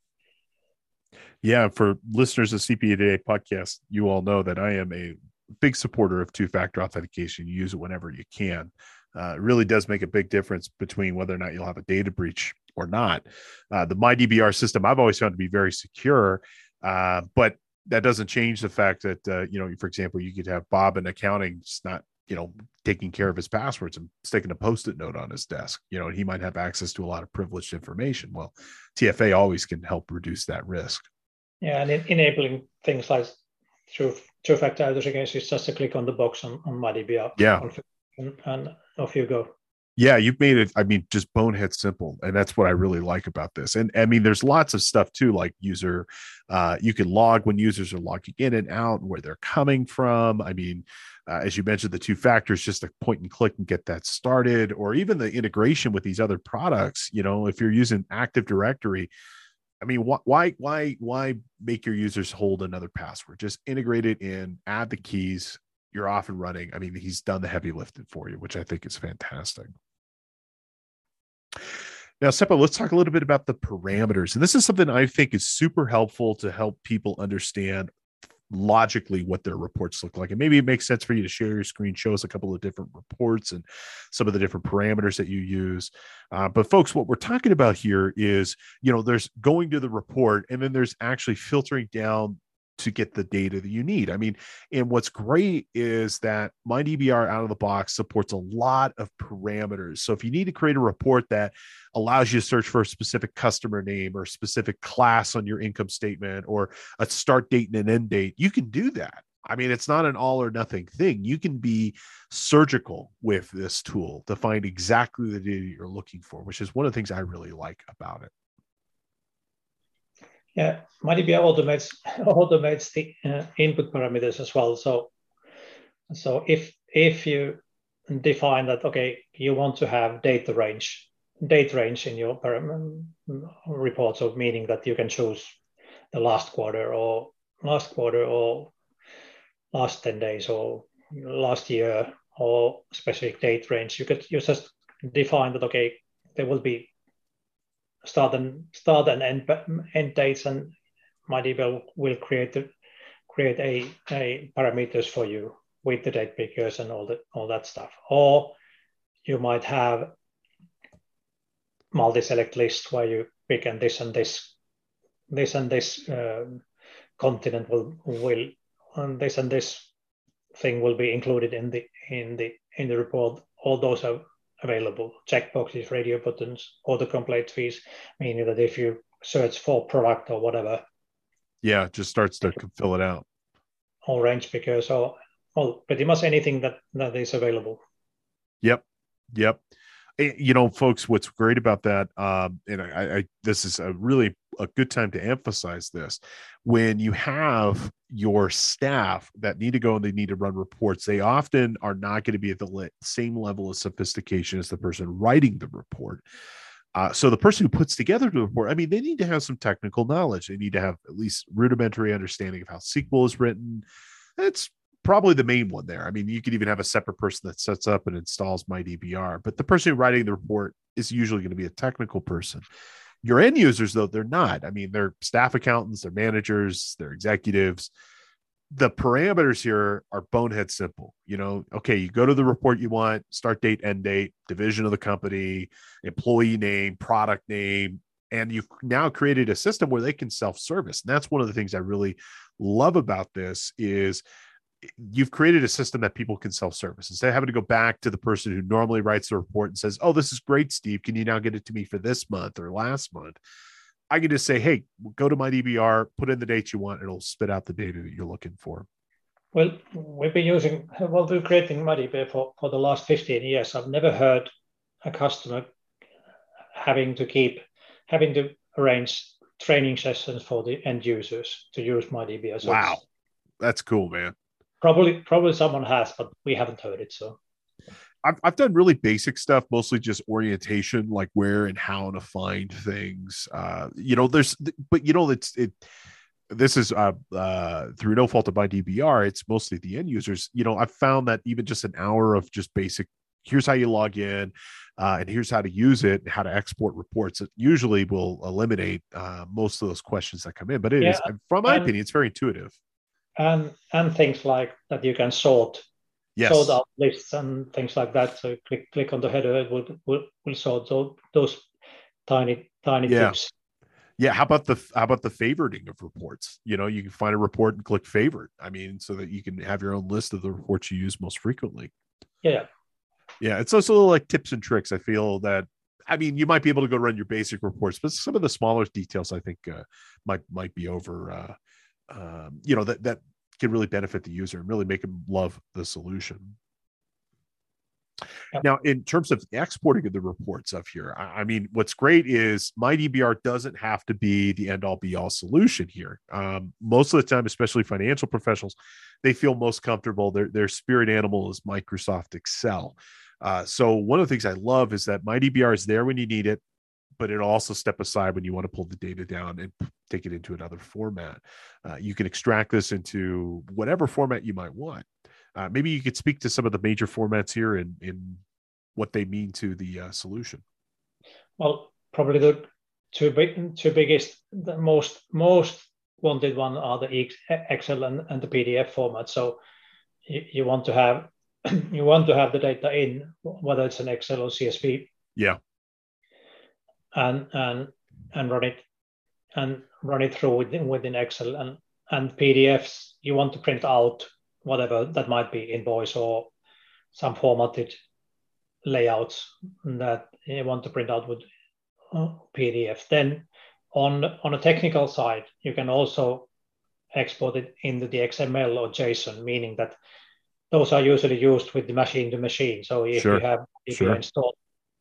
[SPEAKER 1] Yeah, for listeners of CPA Today podcast, you all know that I am a big supporter of two-factor authentication. You use it whenever you can. Uh, it really does make a big difference between whether or not you'll have a data breach or not. Uh, the MyDBR system I've always found to be very secure, uh, but that doesn't change the fact that uh, you know, for example, you could have Bob in accounting just not you know taking care of his passwords and sticking a post-it note on his desk you know and he might have access to a lot of privileged information well tfa always can help reduce that risk
[SPEAKER 2] yeah and enabling things like two two-factor authentication is just a click on the box on, on MyDB
[SPEAKER 1] yeah.
[SPEAKER 2] and, and off you go.
[SPEAKER 1] Yeah you've made it i mean just bonehead simple and that's what i really like about this. And i mean there's lots of stuff too like user uh, you can log when users are logging in and out where they're coming from. I mean uh, as you mentioned the two factors just a point and click and get that started or even the integration with these other products you know if you're using active directory I mean, wh- why, why, why make your users hold another password? Just integrate it in, add the keys, you're off and running. I mean, he's done the heavy lifting for you, which I think is fantastic. Now, Seppo, let's talk a little bit about the parameters. And this is something I think is super helpful to help people understand logically what their reports look like. And maybe it makes sense for you to share your screen, show us a couple of different reports and some of the different parameters that you use. Uh, but folks, what we're talking about here is, you know, there's going to the report and then there's actually filtering down to get the data that you need. I mean, and what's great is that MyDBR out of the box supports a lot of parameters. So if you need to create a report that allows you to search for a specific customer name or specific class on your income statement or a start date and an end date, you can do that. I mean, it's not an all or nothing thing. You can be surgical with this tool to find exactly the data you're looking for, which is one of the things I really like about it.
[SPEAKER 2] Yeah, MyDB automates automates the uh, input parameters as well. So, so if if you define that, okay, you want to have data range, date range in your param- report, so meaning that you can choose the last quarter or last quarter or last 10 days or last year or specific date range, you could you just define that, okay, there will be start and start and end, end dates, and MyDB will create the, create a, a parameters for you with the date pickers and all that all that stuff. Or you might have multi-select list where you pick and this and this this and this uh, continent will will and this and this thing will be included in the in the in the report. All those are available checkboxes, radio buttons, autocomplete fees, meaning that if you search for product or whatever,
[SPEAKER 1] yeah, just starts to fill it out.
[SPEAKER 2] All range pickers or well, pretty much anything that that is available.
[SPEAKER 1] Yep, yep. Eh, you know, folks, what's great about that, um, and I, I, this is a really a good time to emphasize this. When you have your staff that need to go and they need to run reports, they often are not going to be at the same level of sophistication as the person writing the report. Uh, so the person who puts together the report, I mean, they need to have some technical knowledge. They need to have at least rudimentary understanding of how SQL is written. That's probably the main one there. I mean, you could even have a separate person that sets up and installs MyDBR, but the person writing the report is usually going to be a technical person. Your end users, though, they're not. I mean, they're staff accountants, they're managers, they're executives. The parameters here are bonehead simple. You know, okay, you go to the report you want, start date, end date, division of the company, employee name, product name, and you've now created a system where they can self-service. And that's one of the things I really love about this is you've created a system that people can self-service instead of having to go back to the person who normally writes the report and says, "Oh, this is great, Steve. Can you now get it to me for this month or last month?" I can just say, "Hey, go to MyDBR, put in the dates you want, it'll spit out the data that you're looking for."
[SPEAKER 2] Well, we've been using well, we're creating MyDB for for the last 15 years. I've never heard a customer having to keep having to arrange training sessions for the end users to use MyDB.
[SPEAKER 1] So wow, that's cool, man.
[SPEAKER 2] Probably, probably someone has, but we haven't heard it. So,
[SPEAKER 1] I've, I've done really basic stuff, mostly just orientation, like where and how to find things. Uh, you know, there's, but you know, it's it. This is uh, uh, through no fault of MyDBR. It's mostly the end users. You know, I've found that even just an hour of just basic. Here's how you log in, uh, and here's how to use it, and how to export reports. It usually will eliminate uh, most of those questions that come in. But it yeah, is, from my and, opinion, it's very intuitive.
[SPEAKER 2] And and things like that you can sort yes. sort out lists and things like that. So click click on the header, it will will, will sort those, those tiny tiny
[SPEAKER 1] yeah.
[SPEAKER 2] tips.
[SPEAKER 1] Yeah, how about the how about the favoriting of reports? You know, you can find a report and click favorite. I mean, so that you can have your own list of the reports you use most frequently.
[SPEAKER 2] Yeah.
[SPEAKER 1] Yeah, it's also like tips and tricks. I feel that I mean, you might be able to go run your basic reports, but some of the smaller details I think uh, might might be over. Uh, um, you know that that can really benefit the user and really make them love the solution. Yep. Now, in terms of exporting of the reports up here, I, I, mean, what's great is MyDBR doesn't have to be the end all be all solution here. Um, most of the time, especially financial professionals, they feel most comfortable. Their, their spirit animal is Microsoft Excel. Uh, so, one of the things I love is that MyDBR is there when you need it but it'll also step aside when you want to pull the data down and take it into another format. Uh, you can extract this into whatever format you might want. Uh, maybe you could speak to some of the major formats here and in, in what they mean to the uh, solution.
[SPEAKER 2] Well, probably the two big, two biggest, the most most wanted one are the Excel and, and the PDF format. So you, you want to have you want to have the data in whether it's an Excel or CSV.
[SPEAKER 1] Yeah
[SPEAKER 2] and and and run it and run it through within, within Excel and and PDFs you want to print out whatever that might be invoice or some formatted layouts that you want to print out with uh, PDF. Then on on a technical side, you can also export it into the XML or JSON, meaning that those are usually used with the machine to machine. So if sure. you have if sure. you install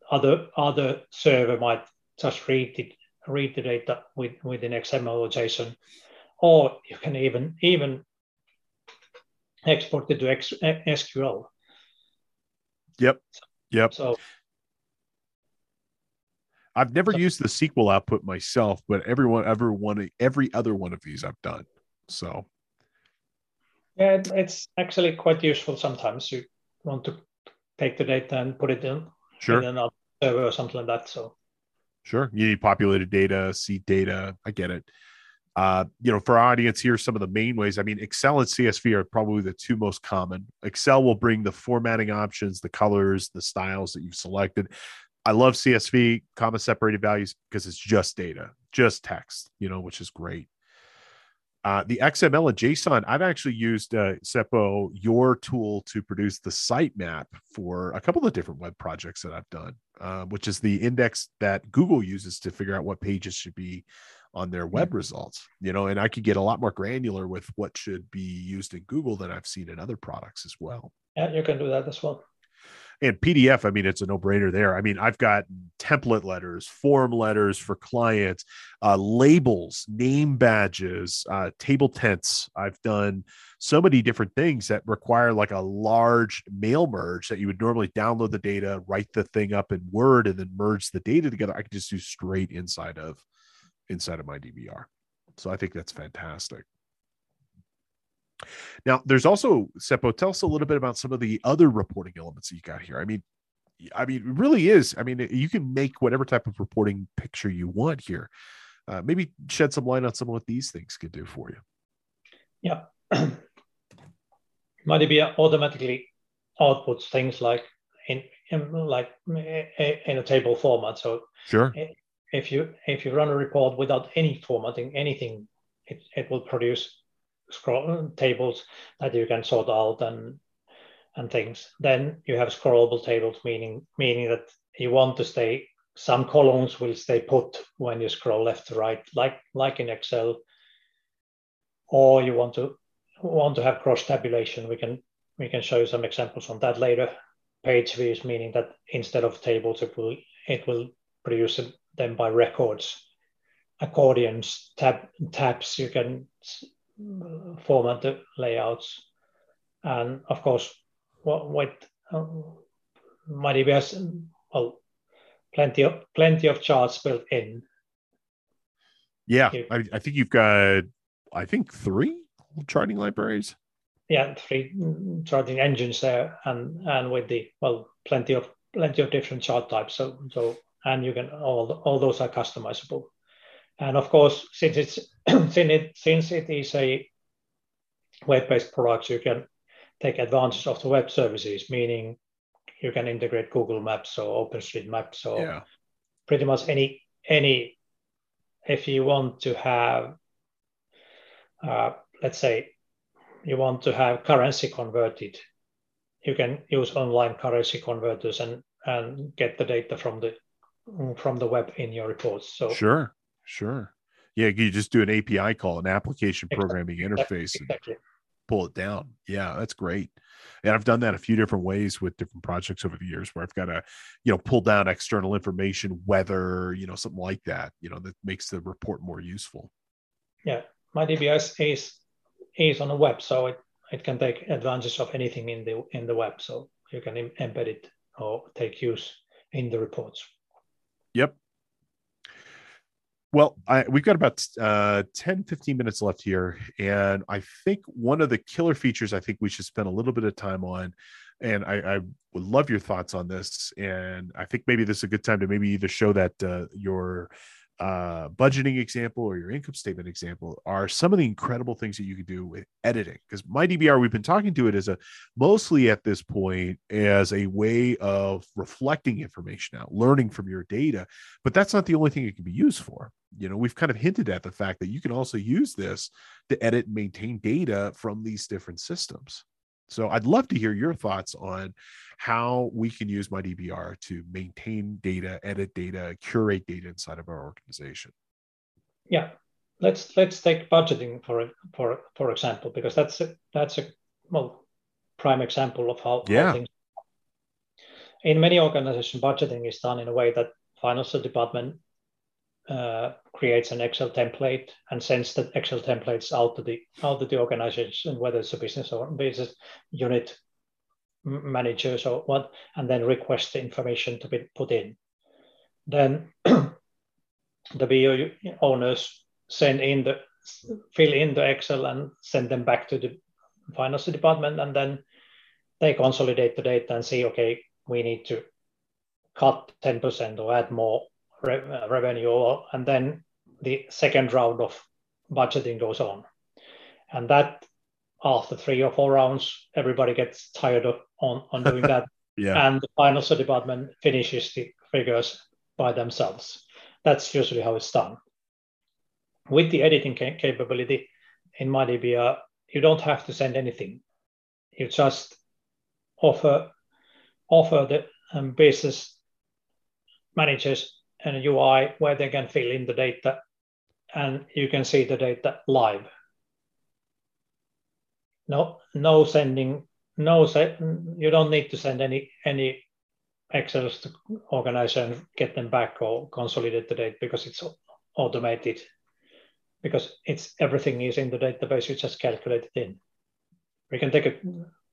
[SPEAKER 2] other other server might just read it, read the data with, within XML or JSON, or you can even even export it to X, SQL.
[SPEAKER 1] Yep. Yep.
[SPEAKER 2] So
[SPEAKER 1] I've never so, used the SQL output myself, but everyone, everyone, every other one of these I've done. So
[SPEAKER 2] yeah, it's actually quite useful sometimes. You want to take the data and put it in,
[SPEAKER 1] sure.
[SPEAKER 2] in another server or something like that. So
[SPEAKER 1] Sure. You need populated data, seed data. I get it. Uh, you know, for our audience here, some of the main ways. I mean, Excel and CSV are probably the two most common. Excel will bring the formatting options, the colors, the styles that you've selected. I love CSV, comma separated values, because it's just data, just text, you know, which is great. Uh, the XML and JSON, I've actually used uh, Seppo, your tool, to produce the sitemap for a couple of different web projects that I've done, uh, which is the index that Google uses to figure out what pages should be on their web results. You know, and I could get a lot more granular with what should be used in Google than I've seen in other products as well.
[SPEAKER 2] Yeah, you can do that as well
[SPEAKER 1] and PDF, I mean, it's a no brainer there. I mean, I've got template letters, form letters for clients, uh, labels, name badges, uh, table tents. I've done so many different things that require like a large mail merge that you would normally download the data, write the thing up in Word, and then merge the data together. I can just do straight inside of inside of MyDBR. So I think that's fantastic. Now, there's also Seppo. Tell us a little bit about some of the other reporting elements that you got here. I mean, I mean, it really is. I mean, you can make whatever type of reporting picture you want here. Uh, maybe shed some light on some of what these things could do for you.
[SPEAKER 2] Yeah, MyDB automatically outputs things like in, in like in a table format. So
[SPEAKER 1] sure,
[SPEAKER 2] if you if you run a report without any formatting, anything, it, it will produce scroll tables that you can sort out and and things. Then you have scrollable tables, meaning meaning that you want to stay. Some columns will stay put when you scroll left to right, like like in Excel. Or you want to want to have cross tabulation. We can we can show you some examples on that later. Page views, meaning that instead of tables, it will it will produce them by records. Accordions, tab tabs. You can format the layouts. And of course, what, what uh, has well plenty of plenty of charts built in.
[SPEAKER 1] Yeah, I, I think you've got I think three charting libraries.
[SPEAKER 2] Yeah, three charting engines there, and and with the well, plenty of plenty of different chart types. So so and you can all all those are customizable. And of course, since it's since it since it is a web-based product, you can take advantage of the web services, meaning you can integrate Google Maps or OpenStreetMaps or yeah. pretty much any any if you want to have uh, let's say you want to have currency converted you can use online currency converters and and get the data from the from the web in your reports so
[SPEAKER 1] sure sure. Yeah you just do an api call an application programming exactly. interface exactly. pull it down. Yeah that's great. And i've done that a few different ways with different projects over the years where i've got to you know pull down external information weather you know something like that you know that makes the report more useful.
[SPEAKER 2] Yeah my dbs is is on the web so it, it can take advantage of anything in the in the web. So you can embed it or take use in the reports.
[SPEAKER 1] Yep well, I, we've got about uh, 10, 15 minutes left here. And I think one of the killer features I think we should spend a little bit of time on, and I, I would love your thoughts on this. And I think maybe this is a good time to maybe either show that uh, your uh, budgeting example or your income statement example are some of the incredible things that you can do with editing. Because MyDBR, we've been talking to it as a mostly at this point as a way of reflecting information out, learning from your data. But that's not the only thing it can be used for. You know, we've kind of hinted at the fact that you can also use this to edit and maintain data from these different systems. So I'd love to hear your thoughts on how we can use MyDBR to maintain data, edit data, curate data inside of our organization.
[SPEAKER 2] Yeah, let's let's take budgeting for for for example, because that's a, that's a well prime example of how,
[SPEAKER 1] yeah.
[SPEAKER 2] How things, in many organizations, budgeting is done in a way that financial department uh, creates an Excel template and sends the Excel templates out to the out to the organization, whether it's a business or business unit managers or what, and then request the information to be put in. Then the BU owners send in the fill in the Excel and send them back to the finance department, and then they consolidate the data and see, okay, we need to cut 10% or add more re- uh, revenue, and then the second round of budgeting goes on. And that after three or four rounds, everybody gets tired of on, on doing that.
[SPEAKER 1] yeah.
[SPEAKER 2] And the finance department finishes the figures by themselves. That's usually how it's done. With the editing ca- capability in MyDB, you don't have to send anything. You just offer offer the um, business managers an UI where they can fill in the data and you can see the data live. No, no sending no, you don't need to send any any Excels to organize and get them back or consolidate the data because it's automated. Because it's everything is in the database, you just calculate it in. We can take a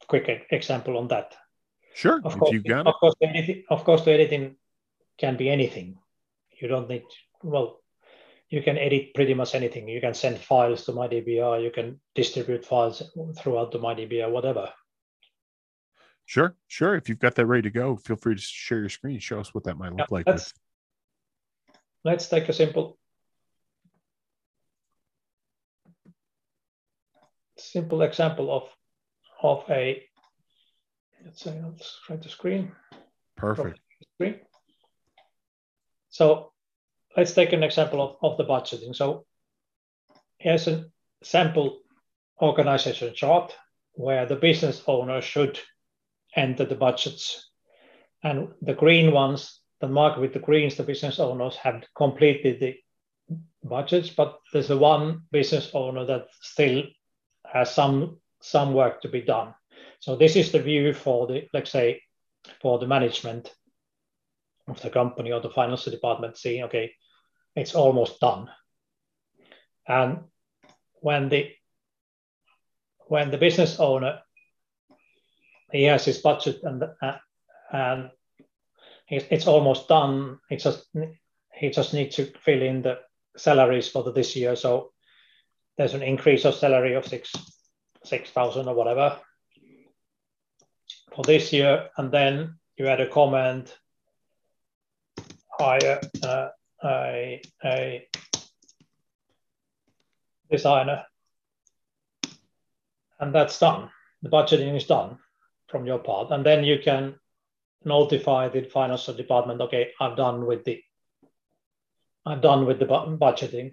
[SPEAKER 2] quick example on that.
[SPEAKER 1] Sure,
[SPEAKER 2] of course, of course, anything, of course, the editing can be anything. You don't need well, you can edit pretty much anything. You can send files to MyDBR, you can distribute files throughout the MyDBR, whatever.
[SPEAKER 1] Sure, sure. If you've got that ready to go, feel free to share your screen. Show us what that might look yeah, like.
[SPEAKER 2] Let's, let's take a simple simple example of of a let's say let's try the screen.
[SPEAKER 1] Perfect.
[SPEAKER 2] Screen. So let's take an example of, of the budgeting. So here's a sample organization chart where the business owner should enter the budgets. And the green ones, the mark with the greens, the business owners have completed the budgets, but there's a one business owner that still has some some work to be done. So this is the view for the, let's say, for the management of the company or the financial department saying, okay, it's almost done. And when the when the business owner he has his budget and uh, and it's almost done. It just he just needs to fill in the salaries for the, this year. So there's an increase of salary of six six thousand or whatever for this year, and then you add a comment hire uh, a, designer, and that's done. The budgeting is done from your part, and then you can notify the financial department. Okay, I'm done with the I'm done with the budgeting,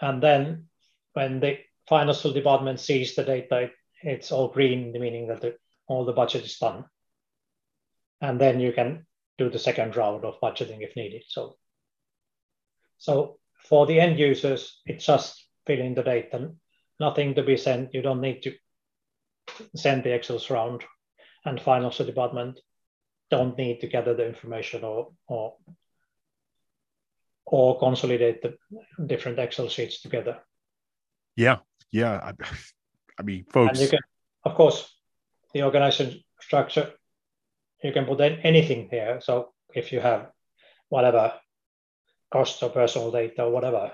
[SPEAKER 2] and then when the financial department sees the data, it's all green, meaning that the, all the budget is done, and then you can do the second round of budgeting if needed. So, so for the end users, it's just filling the data, nothing to be sent. You don't need to send the Excels round, and financial department don't need to gather the information or or or consolidate the different Excel sheets together.
[SPEAKER 1] Yeah, yeah. I, I mean, folks.
[SPEAKER 2] And you can, of course, the organization structure you can put in anything here. So if you have whatever cost or personal data or whatever,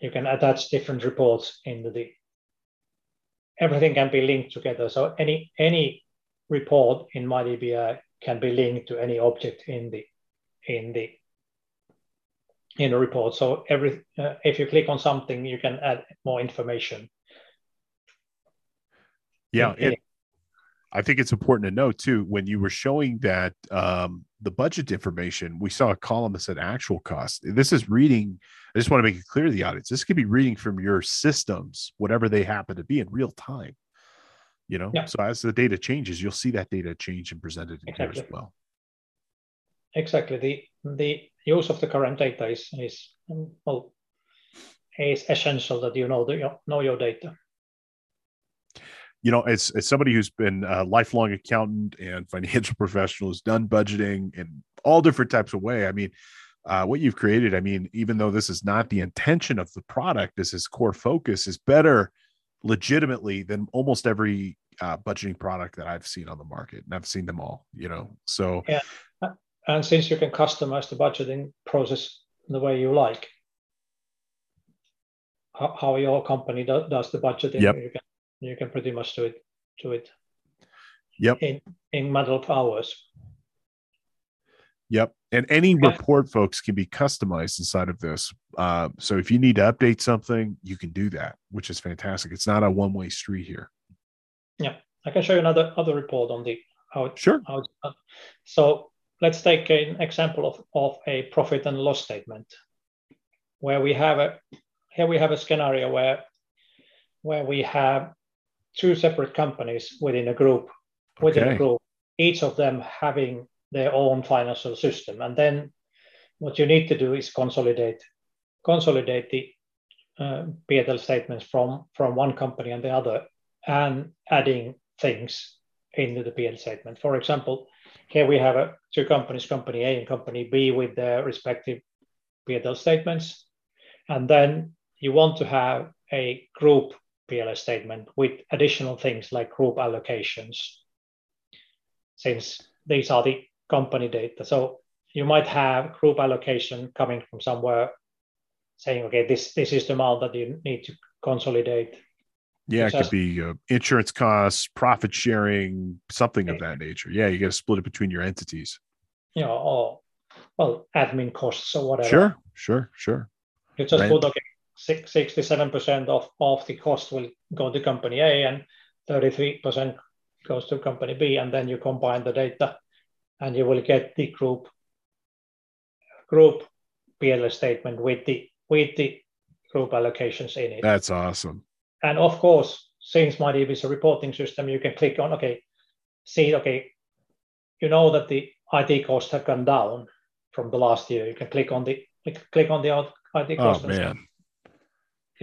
[SPEAKER 2] you can attach different reports into the everything can be linked together. So any any report in MyDBI can be linked to any object in the in the in the report. So every uh, if you click on something, you can add more information.
[SPEAKER 1] Yeah, in I think it's important to note too when you were showing that um, the budget information, we saw a column that said actual cost. This is reading. I just want to make it clear to the audience. This could be reading from your systems, whatever they happen to be, in real time. You know, yeah. so as the data changes, you'll see that data change and presented in exactly. here as well.
[SPEAKER 2] Exactly. The the use of the current data is is well is essential that you know the, know your data
[SPEAKER 1] you know, as, as somebody who's been a lifelong accountant and financial professional, has done budgeting in all different types of way. I mean, uh, what you've created, I mean, even though this is not the intention of the product, as his core focus is better legitimately than almost every uh, budgeting product that I've seen on the market, and I've seen them all. You know, so
[SPEAKER 2] yeah, and since you can customize the budgeting process the way you like, how, how your company do, does the budgeting,
[SPEAKER 1] yep.
[SPEAKER 2] you can you can pretty much do it do it
[SPEAKER 1] yep
[SPEAKER 2] in in matter of hours
[SPEAKER 1] Yep. And any report, folks, can be customized inside of this. Uh, so if you need to update something, you can do that, which is fantastic. It's not a one way street here.
[SPEAKER 2] Yeah. I can show you another other report on the how it,
[SPEAKER 1] sure.
[SPEAKER 2] How so let's take an example of, of a profit and loss statement where we have a here we have a scenario where where we have two separate companies within a group, within okay. a group, each of them having their own financial system. And then what you need to do is consolidate, consolidate the uh, P&L statements from, from one company and the other and adding things into the P&L statement. For example, here we have a, two companies, company A and company B with their respective P&L statements. And then you want to have a group PLS statement with additional things like group allocations, since these are the company data. So you might have group allocation coming from somewhere saying, okay, this, this is the amount that you need to consolidate.
[SPEAKER 1] Yeah, it could be uh, insurance costs, profit sharing, something of that nature. Yeah, you got to split it between your entities.
[SPEAKER 2] You know, or well, admin costs or whatever.
[SPEAKER 1] Sure, sure, sure.
[SPEAKER 2] You just Rent. put okay, 67% of, of the cost will go to company A and 33% goes to company B, and then you combine the data and you will get the group group PL statement with the with the group allocations in it.
[SPEAKER 1] That's awesome.
[SPEAKER 2] And of course, since MyDB is a reporting system, you can click on okay, see okay, you know that the IT costs have gone down from the last year. You can click on the click on the IT cost.
[SPEAKER 1] Oh man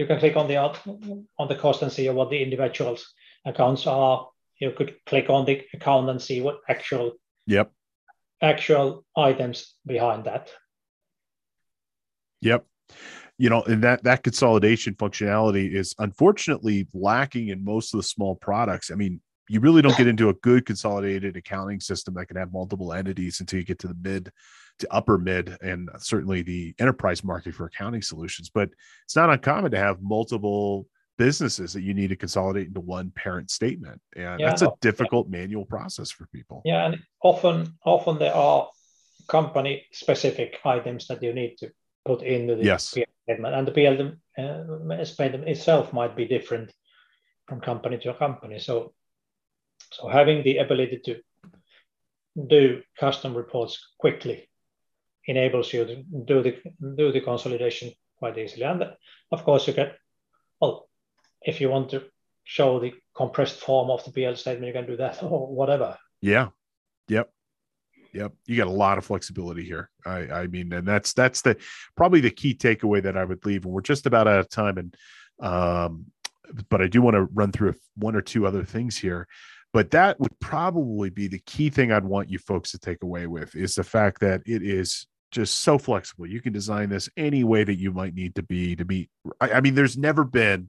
[SPEAKER 2] you can click on the on the cost and see what the individuals accounts are. You could click on the account and see what actual
[SPEAKER 1] yep
[SPEAKER 2] actual items behind that.
[SPEAKER 1] Yep. You know, and that that consolidation functionality is unfortunately lacking in most of the small products. I mean, you really don't get into a good consolidated accounting system that can have multiple entities until you get to the mid upper mid and certainly the enterprise market for accounting solutions. But it's not uncommon to have multiple businesses that you need to consolidate into one parent statement and yeah, that's a difficult yeah. manual process for people
[SPEAKER 2] yeah and often often there are company specific items that you need to put into the
[SPEAKER 1] yes.
[SPEAKER 2] PL statement and the PL uh, statement itself might be different from company to company so so having the ability to do custom reports quickly enables you to do the do the consolidation quite easily and of course you can well if you want to show the compressed form of the PL statement, you can do that or whatever.
[SPEAKER 1] Yeah. Yep. Yep. You got a lot of flexibility here. I, I mean, and that's that's the probably the key takeaway that I would leave. And we're just about out of time. And um, but I do want to run through one or two other things here. But that would probably be the key thing I'd want you folks to take away with is the fact that it is just so flexible. You can design this any way that you might need to be to meet. I, I mean, there's never been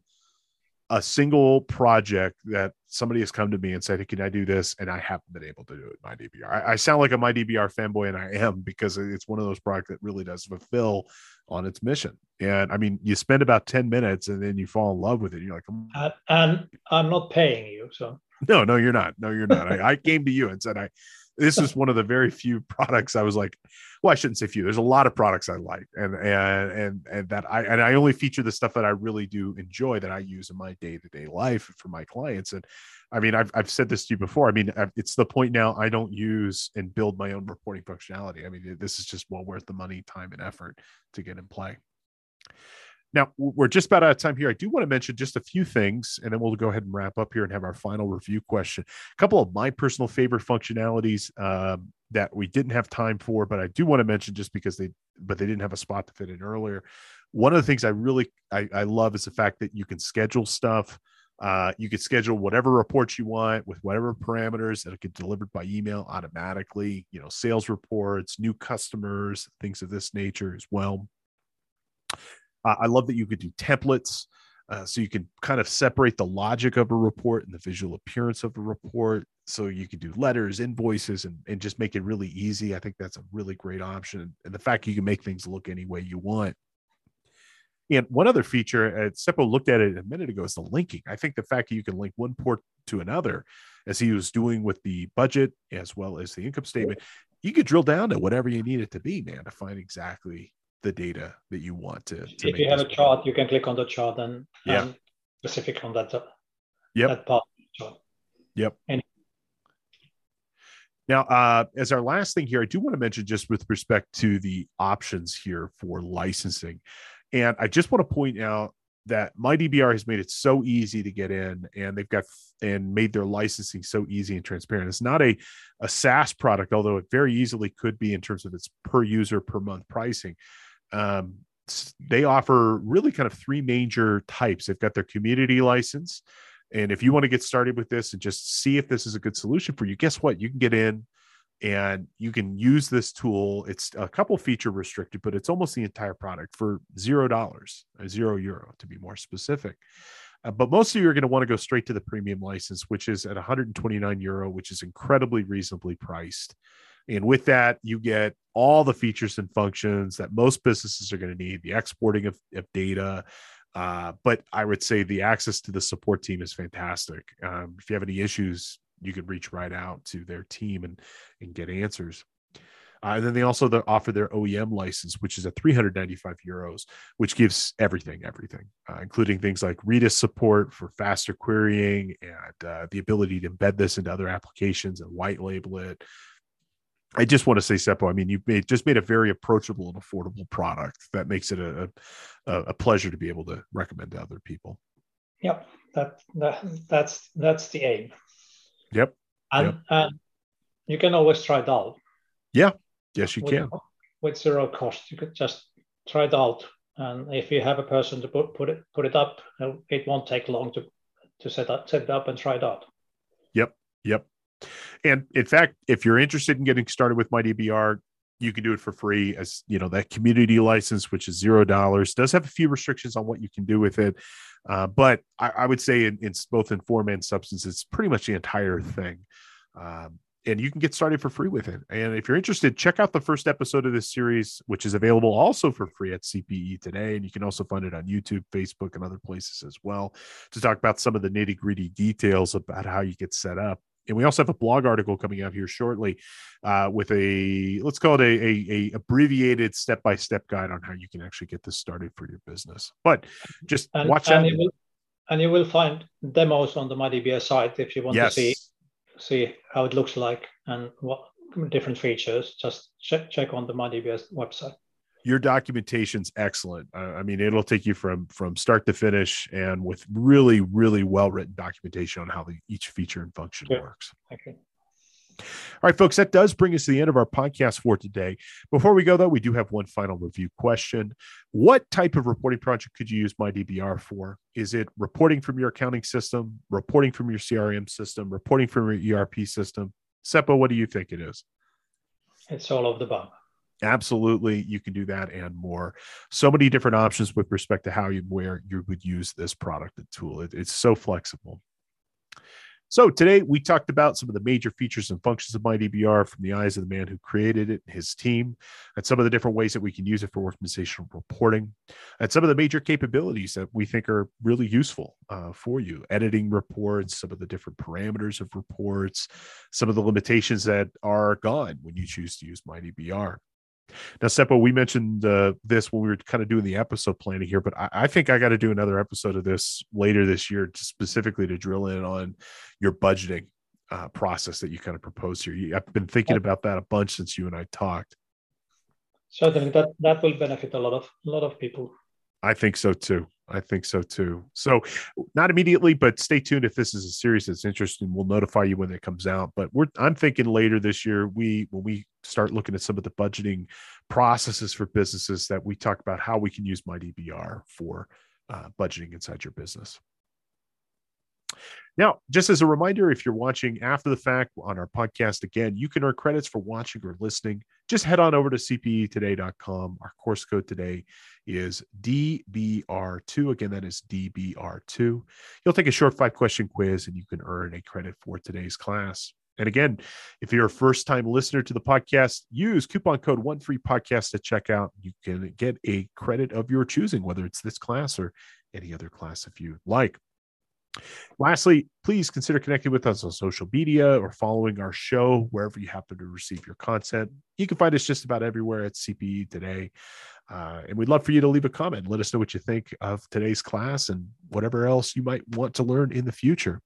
[SPEAKER 1] a single project that somebody has come to me and said, hey, "Can I do this?" and I haven't been able to do it. MyDBR. I, I sound like a MyDBR fanboy, and I am because it's one of those products that really does fulfill on its mission. And I mean, you spend about ten minutes, and then you fall in love with it. You're like,
[SPEAKER 2] uh, and I'm not paying you, so
[SPEAKER 1] no, no, you're not. No, you're not. I, I came to you and said, "I." This is one of the very few products I was like, well, I shouldn't say few. There's a lot of products I like, and and and and that I and I only feature the stuff that I really do enjoy that I use in my day to day life for my clients. And I mean, I've I've said this to you before. I mean, it's the point now. I don't use and build my own reporting functionality. I mean, this is just well worth the money, time, and effort to get in play. Now we're just about out of time here. I do want to mention just a few things, and then we'll go ahead and wrap up here and have our final review question. A couple of my personal favorite functionalities um, that we didn't have time for, but I do want to mention just because they, but they didn't have a spot to fit in earlier. One of the things I really I, I love is the fact that you can schedule stuff. Uh, you can schedule whatever reports you want with whatever parameters that get delivered by email automatically. You know, sales reports, new customers, things of this nature as well. Uh, I love that you could do templates. Uh, so you can kind of separate the logic of a report and the visual appearance of a report. So you can do letters, invoices, and, and just make it really easy. I think that's a really great option. And the fact you can make things look any way you want. And one other feature, uh, Seppo looked at it a minute ago, is the linking. I think the fact that you can link one port to another, as he was doing with the budget as well as the income statement, you could drill down to whatever you need it to be, man, to find exactly the data that you want to. to
[SPEAKER 2] if you have a chart, you can click on the chart and, yeah. Specific on that,
[SPEAKER 1] yep.
[SPEAKER 2] that part chart.
[SPEAKER 1] Yep. And now, uh, as our last thing here, I do want to mention just with respect to the options here for licensing. And I just want to point out that MyDBR has made it so easy to get in and they've got and made their licensing so easy and transparent. It's not a, a SaaS product, although it very easily could be in terms of its per user per month pricing um, they offer really kind of three major types. They've got their community license. And if you want to get started with this and just see if this is a good solution for you, guess what? You can get in and you can use this tool. It's a couple feature restricted, but it's almost the entire product for zero dollars, zero euro to be more specific. Uh, but most of you are going to want to go straight to the premium license, which is at 129 euro, which is incredibly reasonably priced. And with that, you get all the features and functions that most businesses are going to need the exporting of, of data. Uh, but I would say the access to the support team is fantastic. Um, if you have any issues, you can reach right out to their team and, and get answers. Uh, and then they also offer their OEM license, which is at 395 euros, which gives everything, everything, uh, including things like Redis support for faster querying and uh, the ability to embed this into other applications and white label it, I just want to say, Seppo, I mean, you made just made a very approachable and affordable product that makes it a, a, a pleasure to be able to recommend to other people.
[SPEAKER 2] Yep, that, that that's that's the aim.
[SPEAKER 1] Yep.
[SPEAKER 2] And
[SPEAKER 1] yep.
[SPEAKER 2] and you can always try it out.
[SPEAKER 1] Yeah. Yes, you
[SPEAKER 2] with,
[SPEAKER 1] can.
[SPEAKER 2] With zero cost, you could just try it out, and if you have a person to put put it put it up, it won't take long to to set up set it up and try it out.
[SPEAKER 1] Yep. Yep. And in fact, if you're interested in getting started with MyDBR, you can do it for free as you know that community license which is zero dollars does have a few restrictions on what you can do with it. Uh, but I, I, would say in, it's both in form and substance it's pretty much the entire thing. Um, and you can get started for free with it. And if you're interested check out the first episode of this series which is available also for free at CPA Today. And you can also find it on youtube facebook and other places as well to talk about some of the nitty gritty details about how you get set up and we also have a blog article coming out here shortly uh, with a let's call it a, a, a abbreviated step by step guide on how you can actually get this started for your business. But just
[SPEAKER 2] and,
[SPEAKER 1] watch
[SPEAKER 2] and
[SPEAKER 1] out.
[SPEAKER 2] You will, and you will find demos on the MyDBS site if you want yes. to see see how it looks like and what different features. Just check check on the MyDBS website
[SPEAKER 1] your documentation's excellent. Uh, I mean, it'll take you from from start to finish, and with really, really well written documentation on how the, each feature and function works.
[SPEAKER 2] Okay.
[SPEAKER 1] All right, folks, that does bring us to the end of our podcast for today. Before we go, though, we do have one final review question. What type of reporting project could you use MyDBR for? Is it reporting from your accounting system, reporting from your CRM system, reporting from your ERP system? Seppo, what do you think it is?
[SPEAKER 2] It's all of the above
[SPEAKER 1] absolutely you can do that and more so many different options with respect to how you where you would use this product and tool it, it's so flexible so today we talked about some of the major features and functions of MyDBR from the eyes of the man who created it, and his team, and some of the different ways that we can use it for organizational reporting, and some of the major capabilities that we think are really useful uh, for you. Editing reports, some of the different parameters of reports, some of the limitations that are gone when you choose to use MyDBR. Now, Seppo, we mentioned uh, this when we were kind of doing the episode planning here, but I, I think I got to do another episode of this later this year, to specifically to drill in on your budgeting uh, process that you kind of proposed here. I've been thinking about that a bunch since you and I talked.
[SPEAKER 2] Certainly, that that will benefit a lot of a lot of people.
[SPEAKER 1] I think so too. I think so too. So, not immediately, but stay tuned. If this is a series that's interesting, we'll notify you when it comes out. But we're I'm thinking later this year, we when we start looking at some of the budgeting processes for businesses, that we talk about how we can use MyDBR for uh, budgeting inside your business. Now, just as a reminder, if you're watching after the fact on our podcast, again, you can earn credits for watching or listening. Just head on over to cpetoday.com. Our course code today is DBR2. Again, that is DBR2. You'll take a short five question quiz and you can earn a credit for today's class. And again, if you're a first time listener to the podcast, use coupon code one free podcast at checkout. You can get a credit of your choosing, whether it's this class or any other class if you like. Lastly, please consider connecting with us on social media or following our show wherever you happen to receive your content. You can find us just about everywhere at CPE today. Uh, and we'd love for you to leave a comment. Let us know what you think of today's class and whatever else you might want to learn in the future.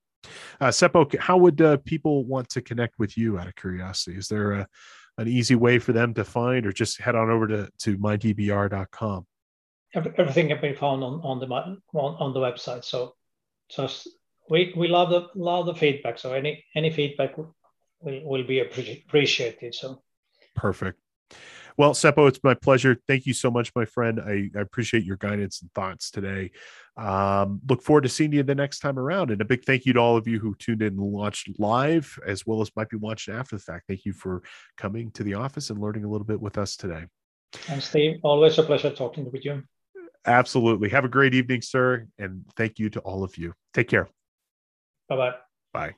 [SPEAKER 1] Uh, Seppo, how would uh, people want to connect with you out of curiosity? Is there a, an easy way for them to find or just head on over to, to mydbr.com?
[SPEAKER 2] Everything can be found on, on the on, on the website. So just we we love the love the feedback. So any any feedback will will be appreciated. So
[SPEAKER 1] perfect. Well, Seppo, it's my pleasure. Thank you so much, my friend. I, I appreciate your guidance and thoughts today. Um, look forward to seeing you the next time around. And a big thank you to all of you who tuned in and watched live, as well as might be watching after the fact. Thank you for coming to the office and learning a little bit with us today.
[SPEAKER 2] And Steve, always a pleasure talking with you.
[SPEAKER 1] Absolutely. Have a great evening, sir. And thank you to all of you. Take care.
[SPEAKER 2] Bye bye.
[SPEAKER 1] Bye.